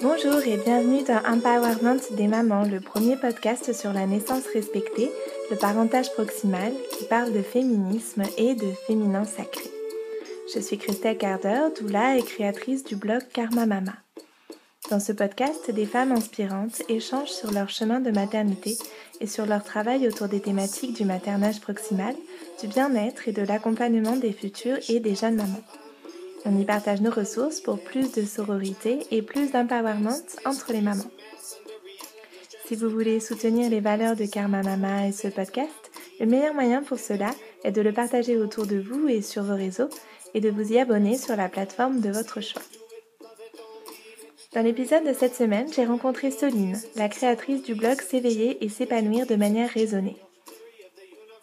Bonjour et bienvenue dans Empowerment des mamans, le premier podcast sur la naissance respectée, le parentage proximal qui parle de féminisme et de féminin sacré. Je suis Christelle Carder, doula et créatrice du blog Karma Mama. Dans ce podcast, des femmes inspirantes échangent sur leur chemin de maternité et sur leur travail autour des thématiques du maternage proximal, du bien-être et de l'accompagnement des futures et des jeunes mamans. On y partage nos ressources pour plus de sororité et plus d'empowerment entre les mamans. Si vous voulez soutenir les valeurs de Karma Mama et ce podcast, le meilleur moyen pour cela est de le partager autour de vous et sur vos réseaux et de vous y abonner sur la plateforme de votre choix. Dans l'épisode de cette semaine, j'ai rencontré Soline, la créatrice du blog S'éveiller et s'épanouir de manière raisonnée.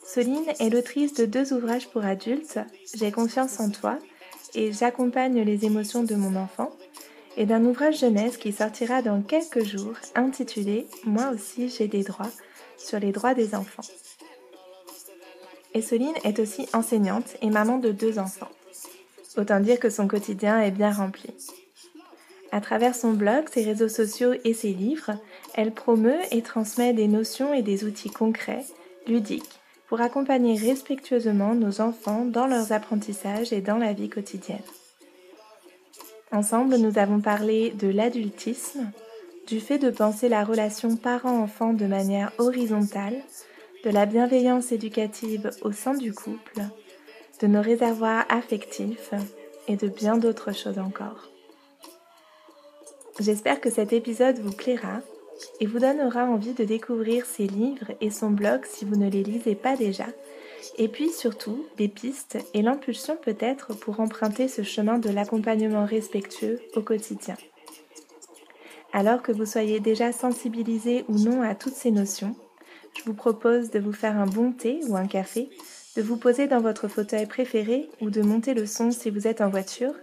Soline est l'autrice de deux ouvrages pour adultes, J'ai confiance en toi et J'accompagne les émotions de mon enfant, et d'un ouvrage jeunesse qui sortira dans quelques jours intitulé Moi aussi j'ai des droits sur les droits des enfants. Et Soline est aussi enseignante et maman de deux enfants. Autant dire que son quotidien est bien rempli. À travers son blog, ses réseaux sociaux et ses livres, elle promeut et transmet des notions et des outils concrets, ludiques, pour accompagner respectueusement nos enfants dans leurs apprentissages et dans la vie quotidienne. Ensemble, nous avons parlé de l'adultisme, du fait de penser la relation parent-enfant de manière horizontale, de la bienveillance éducative au sein du couple, de nos réservoirs affectifs et de bien d'autres choses encore. J'espère que cet épisode vous plaira et vous donnera envie de découvrir ses livres et son blog si vous ne les lisez pas déjà, et puis surtout des pistes et l'impulsion peut-être pour emprunter ce chemin de l'accompagnement respectueux au quotidien. Alors que vous soyez déjà sensibilisé ou non à toutes ces notions, je vous propose de vous faire un bon thé ou un café, de vous poser dans votre fauteuil préféré ou de monter le son si vous êtes en voiture,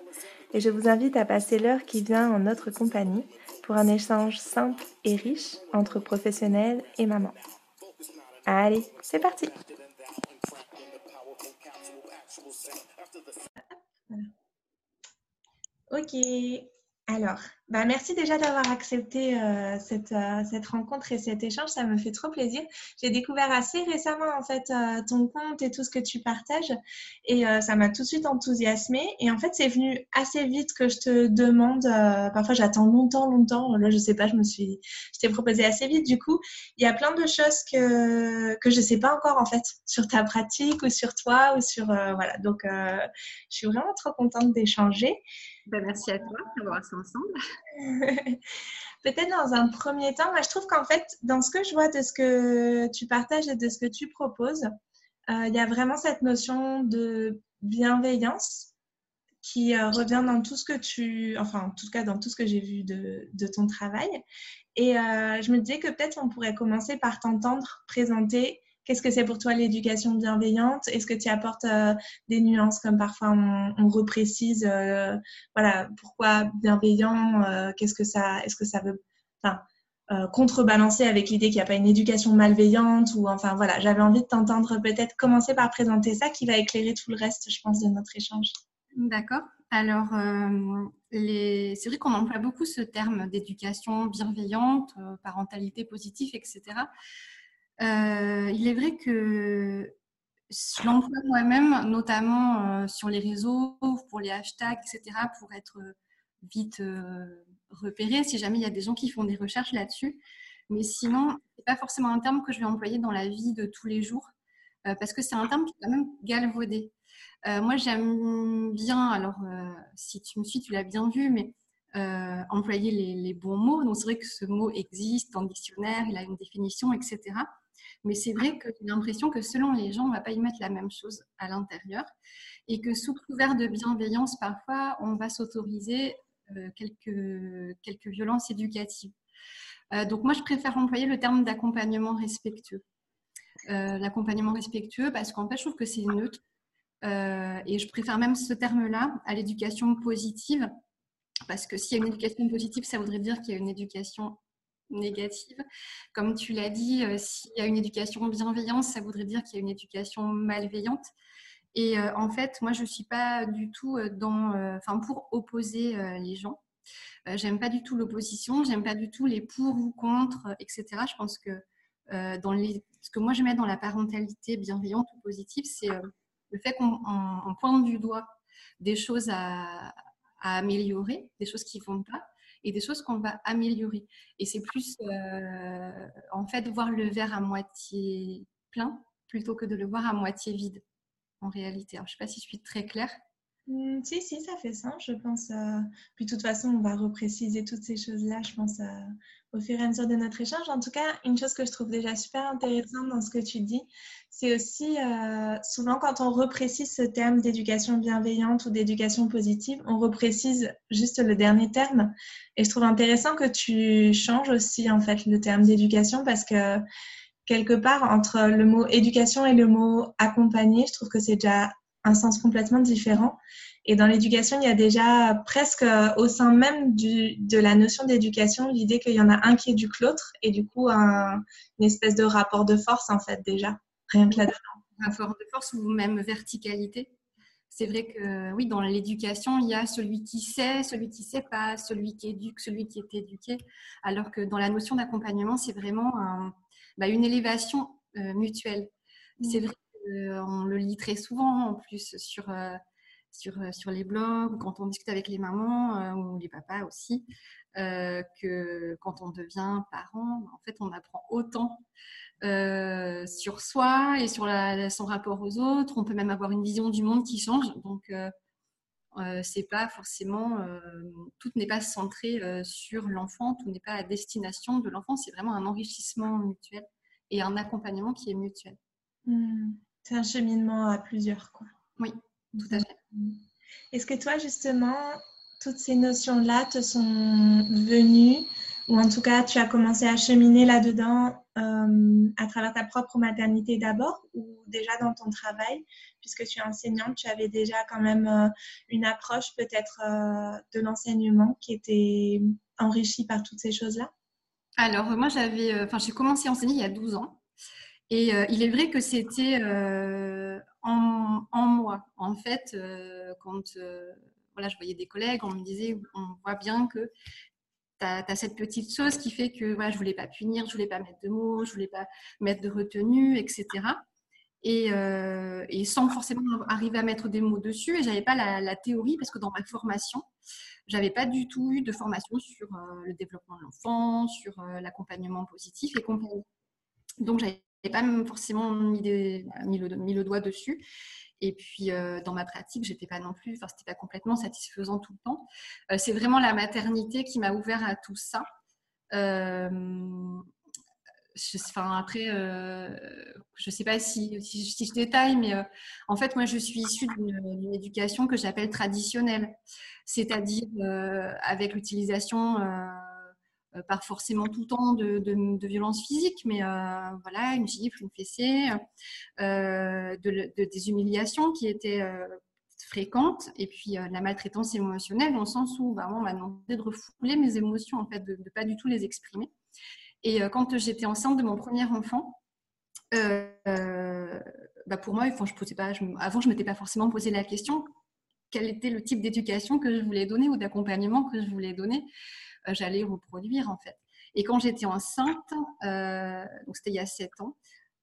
et je vous invite à passer l'heure qui vient en notre compagnie pour un échange simple et riche entre professionnels et mamans. Allez, c'est parti Ok, alors, bah merci déjà d'avoir accepté euh, cette, euh, cette, rencontre et cet échange. Ça me fait trop plaisir. J'ai découvert assez récemment en fait euh, ton compte et tout ce que tu partages et ça m'a tout de suite enthousiasmée. Et en fait, c'est venu assez vite que je te demande. parfois, j'attends longtemps, longtemps. Là, je sais pas. Je me suis, je t'ai proposé assez vite. Du coup, il y a plein de choses que que je sais pas encore en fait sur ta pratique ou sur toi ou sur voilà. Donc, je suis vraiment trop contente d'échanger. Ben, merci à toi d'avoir ça ensemble. Peut-être dans un premier temps, moi je trouve qu'en fait, dans ce que je vois de ce que tu partages et de ce que tu proposes, euh, il y a vraiment cette notion de bienveillance qui euh, revient dans tout ce que tu, enfin en tout cas dans tout ce que j'ai vu de, ton travail. Et euh, je me disais que peut-être on pourrait commencer par t'entendre présenter Qu'est-ce que c'est pour toi l'éducation bienveillante? Est-ce que tu apportes euh, des nuances comme parfois on, reprécise euh, voilà pourquoi bienveillant euh, Qu'est-ce que ça Est-ce que ça veut enfin, contrebalancer avec l'idée qu'il n'y a pas une éducation malveillante ou enfin voilà j'avais envie de t'entendre peut-être commencer par présenter ça qui va éclairer tout le reste je pense de notre échange. D'accord. Alors c'est vrai qu'on emploie beaucoup ce terme d'éducation bienveillante, parentalité positive, etc. Euh, il est vrai que je l'emploie moi-même, notamment euh, sur les réseaux, pour les hashtags, etc., pour être vite euh, repéré si jamais il y a des gens qui font des recherches là-dessus. Mais sinon, ce n'est pas forcément un terme que je vais employer dans la vie de tous les jours, parce que c'est un terme qui est quand même galvaudé. moi, j'aime bien, alors si tu me suis, tu l'as bien vu, mais employer les, bons mots. Donc, c'est vrai que ce mot existe dans le dictionnaire, il a une définition, etc. Mais c'est vrai que j'ai l'impression que selon les gens, on ne va pas y mettre la même chose à l'intérieur et que sous couvert de bienveillance, parfois, on va s'autoriser euh, quelques, quelques violences éducatives. Euh, donc moi, je préfère employer le terme d'accompagnement respectueux. Euh, l'accompagnement respectueux parce qu'en fait, je trouve que c'est neutre. et je préfère même ce terme-là à l'éducation positive parce que s'il y a une éducation positive, ça voudrait dire qu'il y a une éducation négative. Comme tu l'as dit, euh, s'il y a une éducation bienveillante, ça voudrait dire qu'il y a une éducation malveillante. Et euh, en fait, moi, je ne suis pas du tout euh, dans, pour opposer les gens. j'aime pas du tout l'opposition, j'aime pas du tout les pour ou contre, etc. Je pense que dans les, ce que moi je mets dans la parentalité bienveillante ou positive, c'est le fait qu'on pointe du doigt des choses à, à améliorer, des choses qui ne vont pas et des choses qu'on va améliorer. Et c'est plus, euh, en fait, voir le verre à moitié plein plutôt que de le voir à moitié vide, en réalité. je ne sais pas si je suis très claire. Mmh, si, si, ça fait sens, je pense. Euh, puis de toute façon, on va repréciser toutes ces choses-là, je pense, euh, au fur et à mesure de notre échange. En tout cas, une chose que je trouve déjà super intéressante dans ce que tu dis, c'est aussi euh, souvent quand on reprécise ce terme d'éducation bienveillante ou d'éducation positive, on reprécise juste le dernier terme. Et je trouve intéressant que tu changes aussi, en fait, le terme d'éducation parce que quelque part, entre le mot éducation et le mot accompagner, je trouve que c'est déjà un sens complètement différent. Et dans l'éducation, il y a déjà presque au sein même du, de la notion d'éducation l'idée qu'il y en a un qui éduque l'autre et du coup un, une espèce de rapport de force en fait déjà, rien que là-dedans. Rapport de force ou même verticalité. C'est vrai que oui, dans l'éducation, il y a celui qui sait, celui qui ne sait pas, celui qui éduque, celui qui est éduqué. Alors que dans la notion d'accompagnement, c'est vraiment bah, une élévation euh, mutuelle. C'est mmh. vrai on le lit très souvent en plus sur, euh, sur, euh, sur les blogs, quand on discute avec les mamans euh, ou les papas aussi, que quand on devient parent, en fait, on apprend autant sur soi et sur son rapport aux autres. On peut même avoir une vision du monde qui change. Donc, c'est pas forcément, tout n'est pas centré sur l'enfant, tout n'est pas à destination de l'enfant. C'est vraiment un enrichissement mutuel et un accompagnement qui est mutuel. Mmh. C'est un cheminement à plusieurs, quoi. Oui, tout à fait. Est-ce que toi, justement, toutes ces notions-là te sont venues, ou en tout cas, tu as commencé à cheminer là-dedans euh, à travers ta propre maternité d'abord, ou déjà dans ton travail, puisque tu es enseignante, tu avais déjà quand même euh, une approche peut-être euh, de l'enseignement qui était enrichie par toutes ces choses-là? Alors, moi, j'avais, enfin, j'ai commencé à enseigner il y a 12 ans. Et il est vrai que c'était euh, en, moi. En fait, euh, quand voilà, je voyais des collègues, on me disait, on voit bien que tu as, cette petite chose qui fait que voilà, je voulais pas punir, je ne voulais pas mettre de mots, je ne voulais pas mettre de retenue, etc. Et, sans forcément arriver à mettre des mots dessus. Et je n'avais pas la, la, théorie parce que dans ma formation, j'avais pas du tout eu de formation sur le développement de l'enfant, sur l'accompagnement positif et compagnie. Donc, j'avais pas forcément mis, le, doigt dessus. Et puis, euh, dans ma pratique, j'étais pas non plus, enfin, c'était pas complètement satisfaisant tout le temps. Euh, c'est vraiment la maternité qui m'a ouvert à tout ça. Euh, enfin, après, je sais pas si, si, je détaille, mais en fait, moi, je suis issue d'une éducation que j'appelle traditionnelle, c'est-à-dire avec l'utilisation pas forcément tout le temps de, violence physique, mais euh, voilà, une gifle, une fessée, euh, de, des humiliations qui étaient fréquentes, et puis la maltraitance émotionnelle, dans le sens où bah, on m'a demandé de refouler mes émotions, en fait, de ne pas du tout les exprimer. Et quand j'étais enceinte de mon premier enfant, bah pour moi, enfin, je posais pas, avant, je ne m'étais pas forcément posé la question quel était le type d'éducation que je voulais donner ou d'accompagnement que je voulais donner. Euh, j'allais reproduire en fait. Et quand j'étais enceinte, euh, donc c'était il y a sept ans,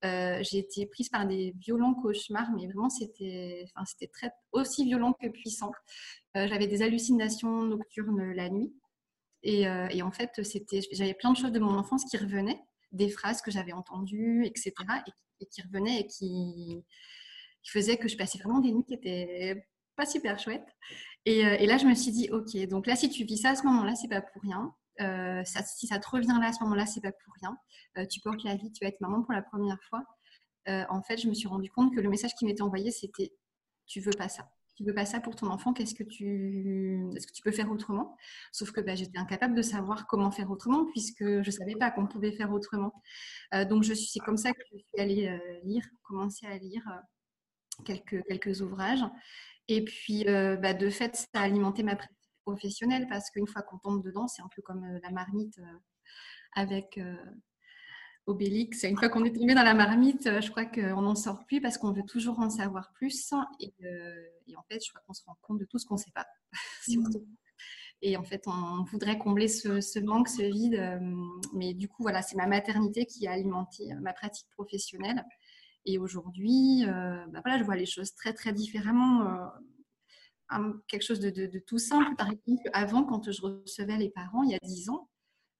euh, j'ai été prise par des violents cauchemars, mais vraiment c'était, enfin, c'était très aussi violent que puissant. j'avais des hallucinations nocturnes la nuit, et, et en fait c'était, j'avais plein de choses de mon enfance qui revenaient, des phrases que j'avais entendues, etc., et, qui revenaient et qui, qui faisaient que je passais vraiment des nuits qui étaient pas super chouettes. Euh, et, là, je me suis dit, ok, donc là, si tu vis ça à ce moment-là, c'est pas pour rien. Euh, si ça te revient là à ce moment-là, c'est pas pour rien. Euh, tu portes la vie, tu vas être maman pour la première fois. en fait, je me suis rendu compte que le message qui m'était envoyé, c'était tu veux pas ça. Tu veux pas ça pour ton enfant. Qu'est-ce que tu, est-ce que tu peux faire autrement? Sauf que bah, j'étais incapable de savoir comment faire autrement puisque je savais pas qu'on pouvait faire autrement. donc je suis, c'est comme ça que je suis allée lire, commencer à lire quelques quelques ouvrages. Et puis, euh, bah, de fait, ça a alimenté ma pratique professionnelle parce qu'une fois qu'on tombe dedans, c'est un peu comme euh, la marmite euh, avec Obélix. Une fois qu'on est tombé dans la marmite, je crois qu'on n'en sort plus parce qu'on veut toujours en savoir plus. Et, en fait, je crois qu'on se rend compte de tout ce qu'on ne sait pas. Et en fait, on voudrait combler ce, manque, ce vide. mais du coup, voilà, c'est ma maternité qui a alimenté ma pratique professionnelle. Et aujourd'hui, bah voilà, je vois les choses très, très différemment quelque chose de, tout simple. Par exemple, avant, quand je recevais les parents, il y a 10 ans,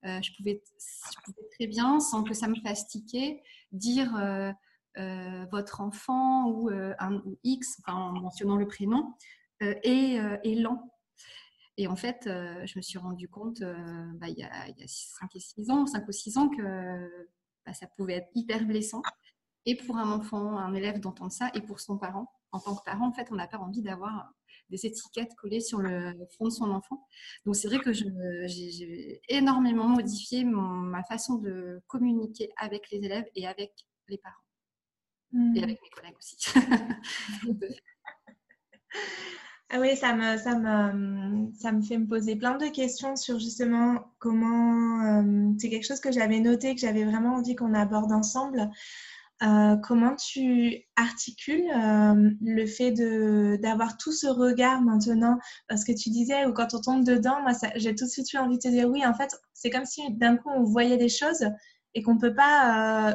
euh, je, pouvais, très bien, sans que ça me fasse tiquer, dire euh, euh, votre enfant ou X, en mentionnant le prénom, est, lent. Et en fait, je me suis rendu compte bah, il, y a, 5 et 6 ans, 5 ou 6 ans que bah, ça pouvait être hyper blessant. Et pour un enfant, un élève d'entendre ça, et pour son parent. En tant que parent, en fait, on n'a pas envie d'avoir des étiquettes collées sur le front de son enfant. Donc c'est vrai que j'ai énormément modifié ma façon de communiquer avec les élèves et avec les parents. Et hmm. avec mes collègues aussi. ah oui, ça me, ça, me, ça me fait me poser plein de questions sur justement comment... Euh, c'est quelque chose que j'avais noté, que j'avais vraiment envie qu'on aborde ensemble. Euh, comment tu articules euh, le fait d'avoir tout ce regard maintenant? Parce que tu disais, ou quand on tombe dedans, moi, j'ai tout de suite eu envie de te dire, oui, en fait, c'est comme si d'un coup, on voyait des choses et qu'on ne peut pas euh,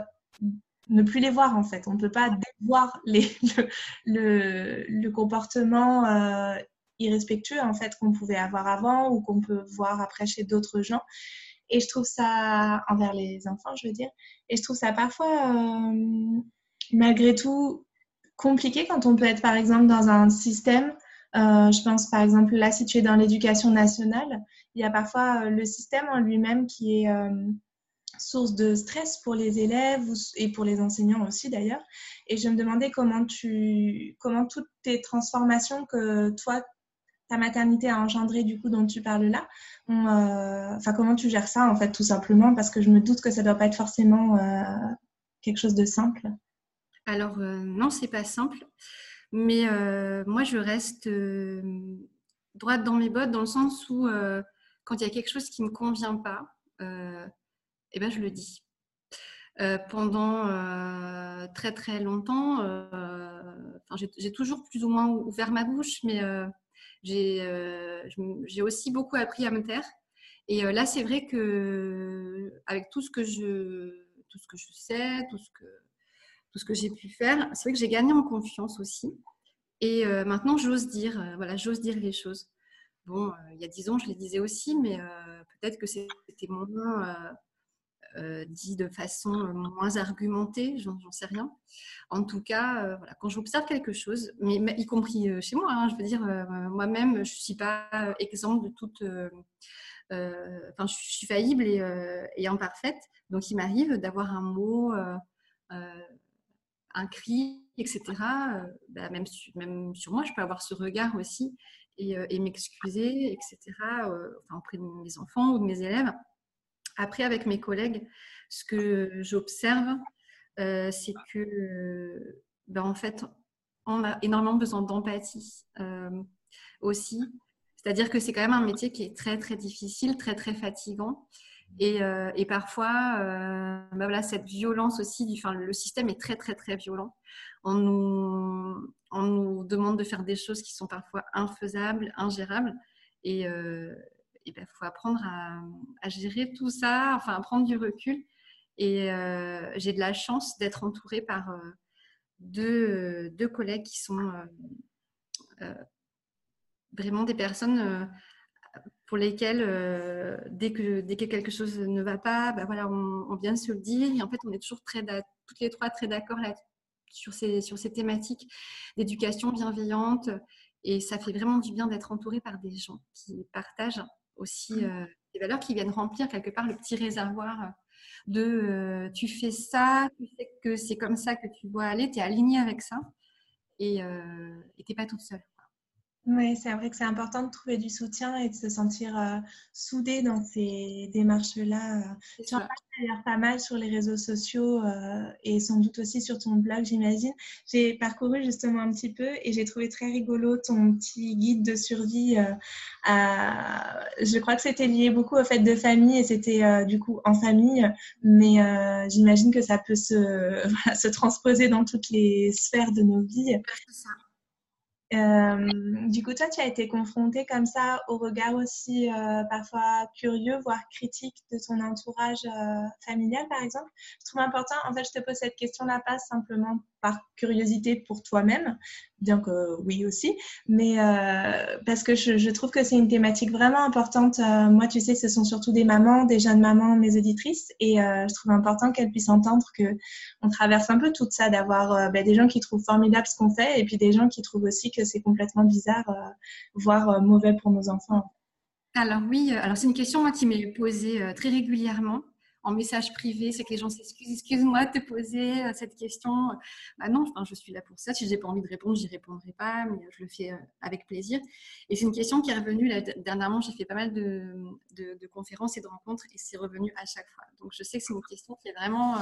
ne plus les voir, en fait. On ne peut pas dévoir les, le, le, comportement irrespectueux, en fait, qu'on pouvait avoir avant ou qu'on peut voir après chez d'autres gens. Et je trouve ça, envers les enfants, je veux dire, et je trouve ça parfois, euh, malgré tout, compliqué quand on peut être, par exemple, dans un système. Euh, je pense, par exemple, là, si tu es dans l'éducation nationale, il y a parfois euh, le système en lui-même qui est source de stress pour les élèves et pour les enseignants aussi d'ailleurs. Et je me demandais comment tu, comment toutes tes transformations que toi ta maternité a engendré du coup dont tu parles là euh, Enfin, comment tu gères ça en fait tout simplement? Parce que je me doute que ça doit pas être forcément euh, quelque chose de simple. Alors euh, non, c'est pas simple, mais moi je reste droite dans mes bottes dans le sens où quand il y a quelque chose qui me convient pas, eh ben je le dis. pendant très très longtemps, j'ai toujours plus ou moins ouvert ma bouche, mais j'ai aussi beaucoup appris à me taire. Et euh, là, c'est vrai que avec tout ce que je, tout ce que je sais, tout ce que, tout ce que j'ai pu faire, c'est vrai que j'ai gagné en confiance aussi. Et euh, maintenant, j'ose dire, voilà, j'ose dire les choses. Bon, il y a dix ans, je les disais aussi, mais peut-être que c'était moins euh, dit de façon moins argumentée, j'en sais rien. En tout cas, euh, quand j'observe quelque chose, mais, y compris euh, chez moi, hein, je veux dire, moi-même, je ne suis pas exemple de toute... Enfin, je suis faillible et, imparfaite, donc il m'arrive d'avoir un mot, un cri, etc. Bah, même, sur moi, je peux avoir ce regard aussi et, et m'excuser, etc. enfin, auprès de mes enfants ou de mes élèves. Après, avec mes collègues, ce que j'observe, euh, c'est que, ben, en fait, on a énormément besoin d'empathie euh, aussi. C'est-à-dire que c'est quand même un métier qui est très, très difficile, très, très fatigant. Et, euh, parfois, ben voilà, cette violence aussi, du, le système est très, très, très violent. On nous, on nous demande de faire des choses qui sont parfois infaisables, ingérables. Et, il ben, faut apprendre à, gérer tout ça, enfin prendre du recul. Et euh, j'ai de la chance d'être entourée par euh, deux, collègues qui sont euh, vraiment des personnes pour lesquelles, dès, que, dès que quelque chose ne va pas, ben voilà, on, vient se le dire. Et en fait, on est toujours toutes les trois très d'accord sur ces, sur ces thématiques d'éducation bienveillante. Et ça fait vraiment du bien d'être entouré par des gens qui partagent aussi euh, des valeurs qui viennent remplir quelque part le petit réservoir euh, de euh, tu fais ça, tu sais que c'est comme ça que tu dois aller, tu es aligné avec ça et tu n'es pas toute seule. Oui, c'est vrai que c'est important de trouver du soutien et de se sentir euh, soudé dans ces démarches-là. Euh. Tu en parles d'ailleurs pas mal sur les réseaux sociaux euh, et sans doute aussi sur ton blog, j'imagine. J'ai parcouru justement un petit peu et j'ai trouvé très rigolo ton petit guide de survie. Je crois que c'était lié beaucoup au fait de famille et c'était du coup en famille, mais j'imagine que ça peut se, se transposer dans toutes les sphères de nos vies. C'est ça. Euh, du coup, toi, tu as été confrontée comme ça au regard aussi euh, parfois curieux, voire critique de ton entourage euh, familial, par exemple? Je trouve important, en fait, je te pose cette question-là pas simplement par curiosité pour toi-même, bien que oui aussi, mais parce que je, trouve que c'est une thématique vraiment importante. moi, tu sais, ce sont surtout des mamans, des jeunes mamans, mes auditrices, et je trouve important qu'elles puissent entendre que on traverse un peu tout ça, d'avoir ben, des gens qui trouvent formidable ce qu'on fait, et puis des gens qui trouvent aussi que c'est complètement bizarre, euh, voire euh, mauvais pour nos enfants. Alors oui, euh, alors c'est une question moi qui m'est posée très régulièrement en message privé, c'est que les gens s'excusent, excuse-moi de te poser cette question. Bah non, je suis là pour ça. Si je n'ai pas envie de répondre, j'y répondrai pas, mais je le fais avec plaisir. Et c'est une question qui est revenue dernièrement. J'ai fait pas mal de, conférences et de rencontres et c'est revenu à chaque fois. Donc je sais que c'est une question qui est vraiment,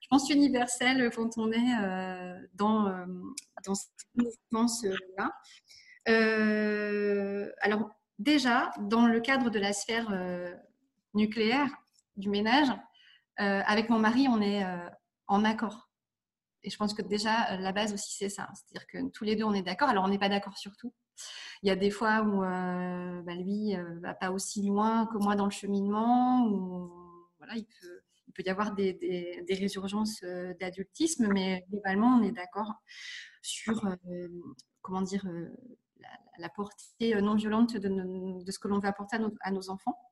je pense, universelle quand on est dans, dans cette mouvement-là. alors déjà, dans le cadre de la sphère nucléaire, du ménage, euh, avec mon mari, on est euh, en accord. Et je pense que déjà, euh, la base aussi, c'est ça. C'est-à-dire que tous les deux, on est d'accord. Alors, on n'est pas d'accord sur tout. Il y a des fois où bah, lui ne va pas aussi loin que moi dans le cheminement, où voilà, il, peut, y avoir des, résurgences d'adultisme, mais globalement, on est d'accord sur comment dire, la, portée non violente de ce que l'on veut apporter à nos enfants.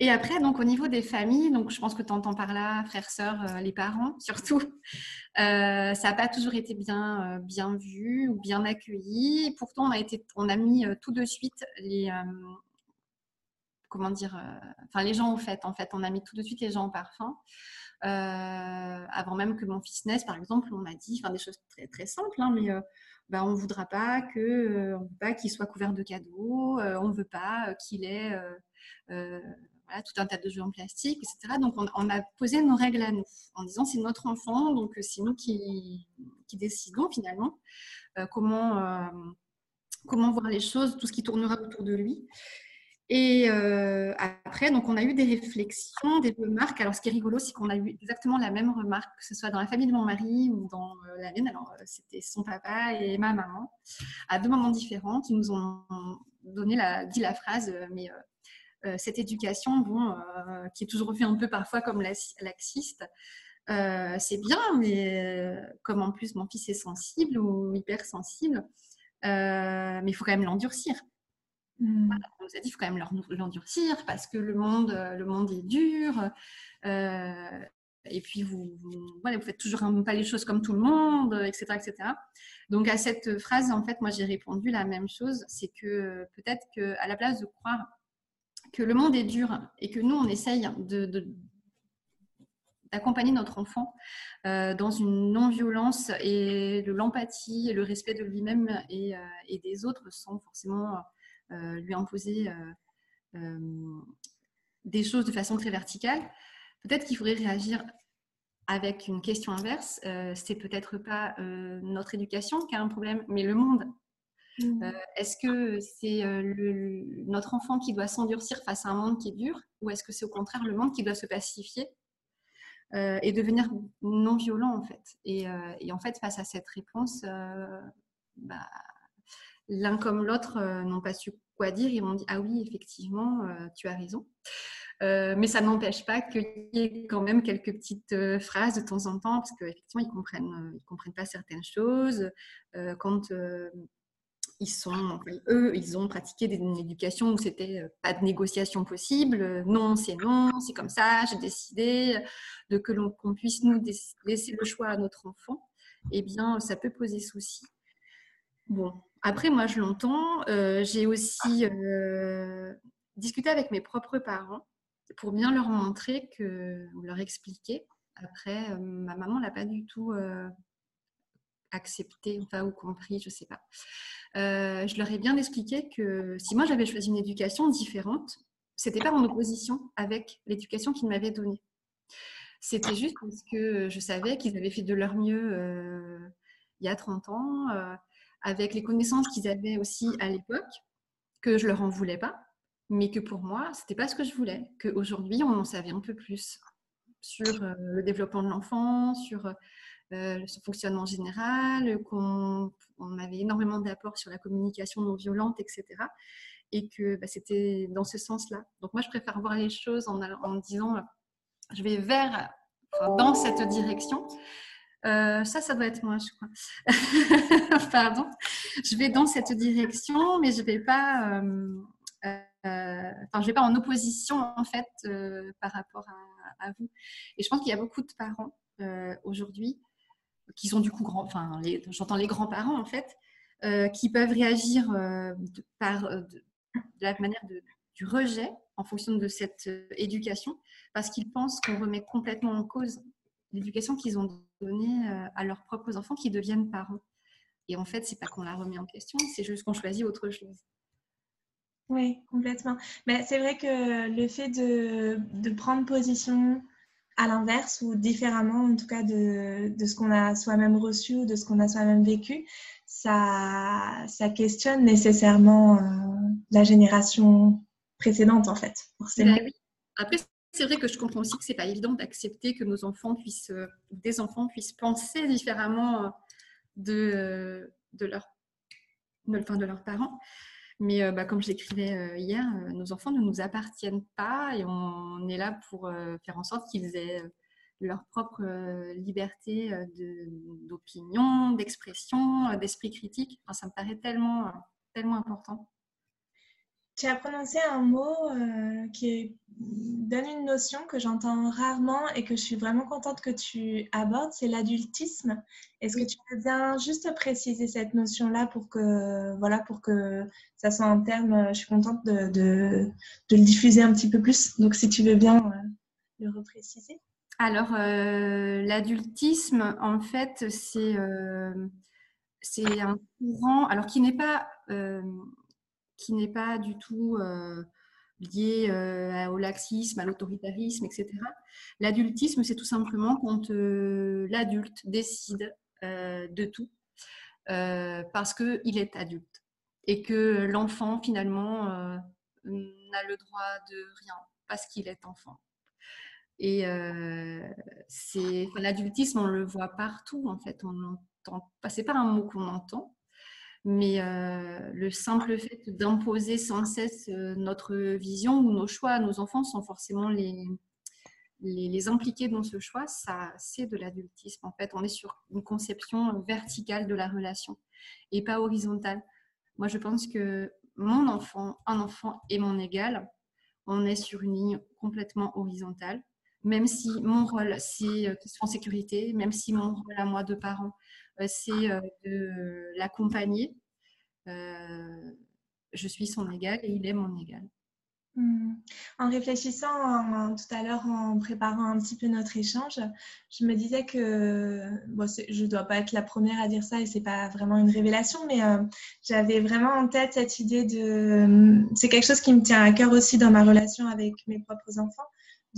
Et après, donc au niveau des familles, donc je pense que tu entends par là, frères, sœurs, euh, les parents surtout, euh, ça n'a pas toujours été bien, euh, bien vu ou bien accueilli. Pourtant, on a, été, on a mis tout de suite les, comment dire, enfin les gens au fait. En fait, on a mis tout de suite les gens au parfum. avant même que mon fils naisse, par exemple, on m'a dit, enfin des choses très très simples, hein, mais ben, on ne voudra pas qu'il soit couvert de cadeaux, on ne veut pas qu'il ait tout un tas de jeux en plastique, etc. Donc, on, a posé nos règles à nous en disant c'est notre enfant, donc euh, c'est nous qui, décidons finalement euh, comment, euh, comment voir les choses, tout ce qui tournera autour de lui. Et après, donc, on a eu des réflexions, des remarques. Alors, ce qui est rigolo, c'est qu'on a eu exactement la même remarque, que ce soit dans la famille de mon mari ou dans la mienne. Alors, c'était son papa et ma maman, à deux moments différents, qui nous ont donné la, dit la phrase, mais cette éducation, bon, euh, qui est toujours vue un peu parfois comme laxiste, euh, c'est bien, mais comme en plus mon fils est sensible ou hypersensible, mais il faut quand même l'endurcir. Hmm. on nous a dit qu'il faut quand même l'endurcir parce que le monde, le monde est dur. et puis, vous, vous, voilà, vous faites toujours pas les choses comme tout le monde, etc., etc. Donc, à cette phrase, en fait, moi, j'ai répondu la même chose. C'est que peut-être qu'à la place de croire que le monde est dur et que nous, on essaye d'accompagner notre enfant euh, dans une non-violence et de l'empathie et le respect de lui-même et, euh, des autres sans forcément euh, lui imposer des choses de façon très verticale. Peut-être qu'il faudrait réagir avec une question inverse. c'est peut-être pas notre éducation qui a un problème, mais le monde Mmh. Euh, est-ce que c'est euh, notre enfant qui doit s'endurcir face à un monde qui est dur ou est-ce que c'est au contraire le monde qui doit se pacifier euh, et devenir non violent en fait? Et, en fait face à cette réponse, bah, l'un comme l'autre n'ont pas su quoi dire. Ils m'ont dit ah oui effectivement tu as raison. mais ça n'empêche pas qu'il y ait quand même quelques petites phrases de temps en temps, parce qu'effectivement, ils ne comprennent, comprennent pas certaines choses. quand ils sont, eux, ils ont pratiqué une éducation où c'était euh, pas de négociation possible. Euh, non, c'est non, c'est comme ça. J'ai décidé euh, de que l'on qu'on puisse nous laisser le choix à notre enfant. Eh bien, ça peut poser souci. Bon, après, moi, je l'entends. j'ai aussi discuté avec mes propres parents pour bien leur montrer que, ou leur expliquer. Après, ma maman l'a pas du tout accepté, enfin, ou compris, je sais pas. Euh, je leur ai bien expliqué que si moi j'avais choisi une éducation différente, c'était pas en opposition avec l'éducation qu'ils m'avaient donnée. C'était juste parce que je savais qu'ils avaient fait de leur mieux euh, il y a 30 ans, euh, avec les connaissances qu'ils avaient aussi à l'époque, que je leur en voulais pas, mais que pour moi, c'était pas ce que je voulais. Qu'aujourd'hui, on en savait un peu plus sur le développement de l'enfant, sur son fonctionnement général, qu'on on avait énormément d'apports sur la communication non violente, etc. Et que bah, c'était dans ce sens-là. Donc moi, je préfère voir les choses en, disant, je vais vers, dans cette direction. Euh, ça, ça doit être moi, je crois. Pardon. Je vais dans cette direction, mais je vais pas. Euh, euh, enfin, je vais pas en opposition en fait par rapport à, vous. Et je pense qu'il y a beaucoup de parents aujourd'hui qui sont du coup grands. Enfin, j'entends les grands-parents en fait, qui peuvent réagir par de, la manière du rejet en fonction de cette éducation, parce qu'ils pensent qu'on remet complètement en cause l'éducation qu'ils ont donnée euh, à leurs propres enfants qui deviennent parents. Et en fait, c'est pas qu'on la remet en question, c'est juste qu'on choisit autre chose. Oui, complètement. Mais c'est vrai que le fait de prendre position à l'inverse ou différemment, en tout cas de, ce qu'on a soi-même reçu ou de ce qu'on a soi-même vécu, ça, questionne nécessairement euh, la génération précédente, en fait. Ben Après, c'est vrai que je comprends aussi que c'est pas évident d'accepter que nos enfants puissent, euh, des enfants puissent penser différemment euh, de, de, leur, de, de leurs parents. Mais euh, bah, comme je l'écrivais hier, nos enfants ne nous appartiennent pas et on est là pour faire en sorte qu'ils aient leur propre liberté d'opinion, d'expression, d'esprit critique. ça me paraît tellement, tellement important. Tu as prononcé un mot euh, qui donne une notion que j'entends rarement et que je suis vraiment contente que tu abordes, c'est l'adultisme. Est-ce que tu peux bien juste préciser cette notion-là pour que, voilà, pour que ça soit un terme, je suis contente de, de, de le diffuser un petit peu plus. Donc, si tu veux bien euh, le repréciser. Alors, euh, l'adultisme, en fait, c'est c'est un courant, alors qui n'est pas qui n'est pas du tout euh, lié euh, au laxisme, à l'autoritarisme, etc. L'adultisme, c'est tout simplement quand euh, l'adulte décide de tout parce qu'il est adulte et que l'enfant, finalement, n'a le droit de rien parce qu'il est enfant. Et c'est l'adultisme, on le voit partout en fait. On entend, c'est pas un mot qu'on entend, mais euh, le simple fait d'imposer sans cesse euh, notre vision ou nos choix à nos enfants sans forcément les, les, impliquer dans ce choix, ça, c'est de l'adultisme. En fait, on est sur une conception verticale de la relation et pas horizontale. Moi, je pense que mon enfant, un enfant est mon égal. On est sur une ligne complètement horizontale. Même si mon rôle, c'est en sécurité, même si mon rôle à moi de parent, euh, c'est euh, de l'accompagner. Euh, je suis son égal et il est mon égal. Hmm. En réfléchissant tout à l'heure, en préparant un petit peu notre échange, je me disais que je ne dois pas être la première à dire ça et c'est pas vraiment une révélation, mais j'avais vraiment en tête cette idée de. C'est quelque chose qui me tient à cœur aussi dans ma relation avec mes propres enfants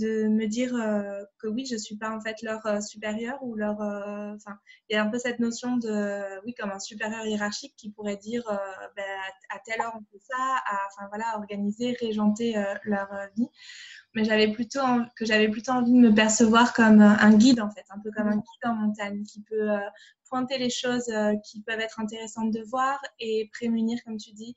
de me dire euh, que oui, je suis pas en fait leur euh, supérieur ou leur. Euh, enfin, il y a un peu cette notion de oui, comme un supérieur hiérarchique qui pourrait dire ben, à, telle heure on fait ça, à, enfin voilà, organiser, régenter leur vie. Mais j'avais plutôt que j'avais plutôt envie de me percevoir comme un guide en fait, un peu comme un guide en montagne qui peut pointer les choses qui peuvent être intéressantes de voir et prémunir, comme tu dis,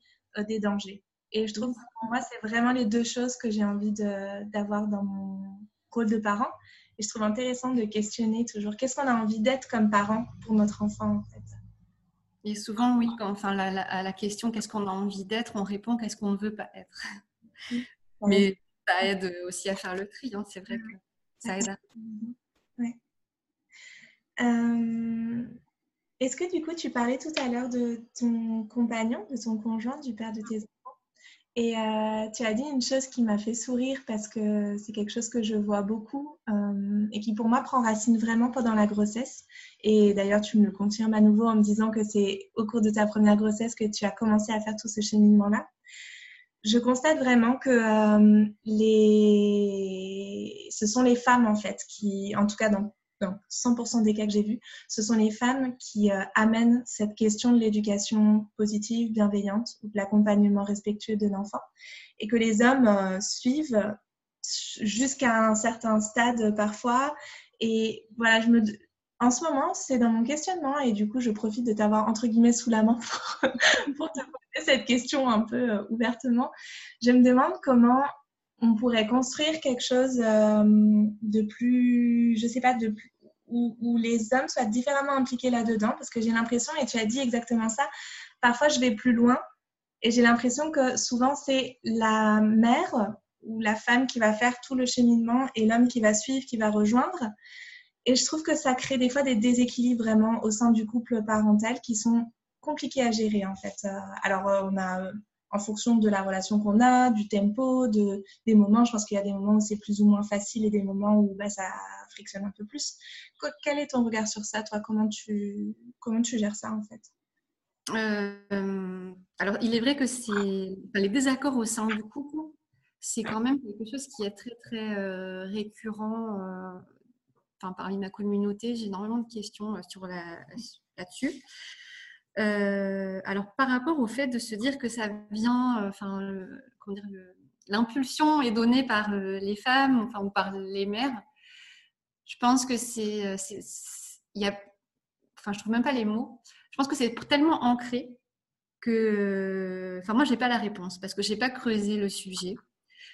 des dangers. Et je trouve que pour moi, c'est vraiment les deux choses que j'ai envie d'avoir dans mon rôle de parent. Et je trouve intéressant de questionner toujours qu'est-ce qu'on a envie d'être comme parent pour notre enfant, en fait. Et souvent, oui, quand, enfin, la, à la question qu'est-ce qu'on a envie d'être, on répond qu'est-ce qu'on ne veut pas être. Mais ça aide aussi à faire le tri, hein, c'est vrai que ça aide à. Ouais. Euh, est-ce que du coup, tu parlais tout à l'heure de ton compagnon, de ton conjoint, du père de tes et euh, tu as dit une chose qui m'a fait sourire parce que c'est quelque chose que je vois beaucoup euh, et qui pour moi prend racine vraiment pendant la grossesse. Et d'ailleurs, tu me le confirmes à nouveau en me disant que c'est au cours de ta première grossesse que tu as commencé à faire tout ce cheminement-là. Je constate vraiment que euh, les... ce sont les femmes en fait qui, en tout cas dans 100% des cas que j'ai vus, ce sont les femmes qui euh, amènent cette question de l'éducation positive, bienveillante, ou de l'accompagnement respectueux de l'enfant, et que les hommes euh, suivent jusqu'à un certain stade parfois. Et voilà, je me, en ce moment, c'est dans mon questionnement et du coup, je profite de t'avoir entre guillemets sous la main pour, te poser cette question un peu euh, ouvertement. Je me demande comment on pourrait construire quelque chose euh, de plus, je sais pas, de plus, où, où, les hommes soient différemment impliqués là-dedans parce que j'ai l'impression, et tu as dit exactement ça, parfois je vais plus loin et j'ai l'impression que souvent c'est la mère ou la femme qui va faire tout le cheminement et l'homme qui va suivre, qui va rejoindre. Et je trouve que ça crée des fois des déséquilibres vraiment au sein du couple parental qui sont compliqués à gérer en fait. Euh, alors euh, on a, en fonction de la relation qu'on a, du tempo, de, des moments, je pense qu'il y a des moments où c'est plus ou moins facile et des moments où bah, ça frictionne un peu plus. Quel est ton regard sur ça, toi? Comment tu, comment tu gères ça en fait? Euh, alors, il est vrai que c'est les désaccords au sein du couple, c'est quand même quelque chose qui est très très récurrent parmi ma communauté, j'ai énormément de questions euh, sur là-dessus. Euh, alors, par rapport au fait de se dire que ça vient, euh, enfin, l'impulsion est donnée par les femmes, par les mères, je pense que c'est, il y a, enfin, je trouve même pas les mots. Je pense que c'est tellement ancré que, enfin, moi, j'ai pas la réponse parce que j'ai pas creusé le sujet.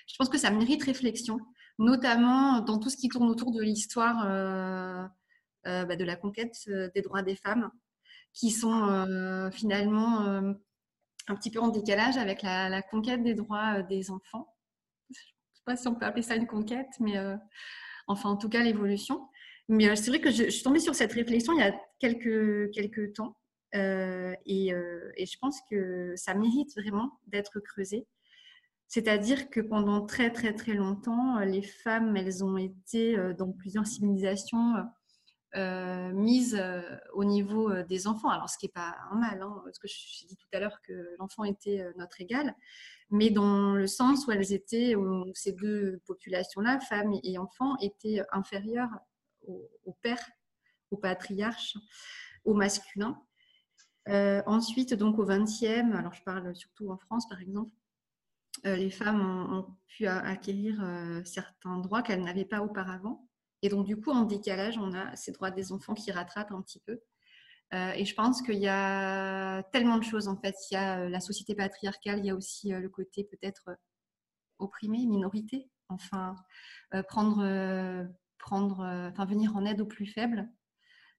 Je pense que ça mérite réflexion notamment dans tout ce qui tourne autour de l'histoire euh, euh, bah, de la conquête euh, des droits des femmes, qui sont finalement un petit peu en décalage avec la, conquête des droits des enfants. Je ne sais pas si on peut appeler ça une conquête, mais enfin en tout cas l'évolution. Mais c'est vrai que je, suis tombée sur cette réflexion il y a quelques, quelques temps. et, et, je pense que ça mérite vraiment d'être creusé. C'est-à-dire que pendant très très très longtemps, euh, les femmes, elles ont été euh, dans plusieurs civilisations euh, mises au niveau des enfants. Alors, ce qui n'est pas un mal, hein, parce que je dit tout à l'heure que l'enfant était notre égal, mais dans le sens où elles étaient, où ces deux populations-là, femmes et enfants, étaient inférieures au, père, au patriarche, au masculin. ensuite, donc au XXe, alors je parle surtout en France par exemple, euh, les femmes ont, pu acquérir euh, certains droits qu'elles n'avaient pas auparavant. Et donc, du coup, en décalage, on a ces droits des enfants qui rattrapent un petit peu. Euh, et je pense qu'il y a tellement de choses, en fait. Il y a la société patriarcale, il y a aussi le côté peut-être opprimé, minorité. Enfin, prendre, prendre, enfin, venir en aide aux plus faibles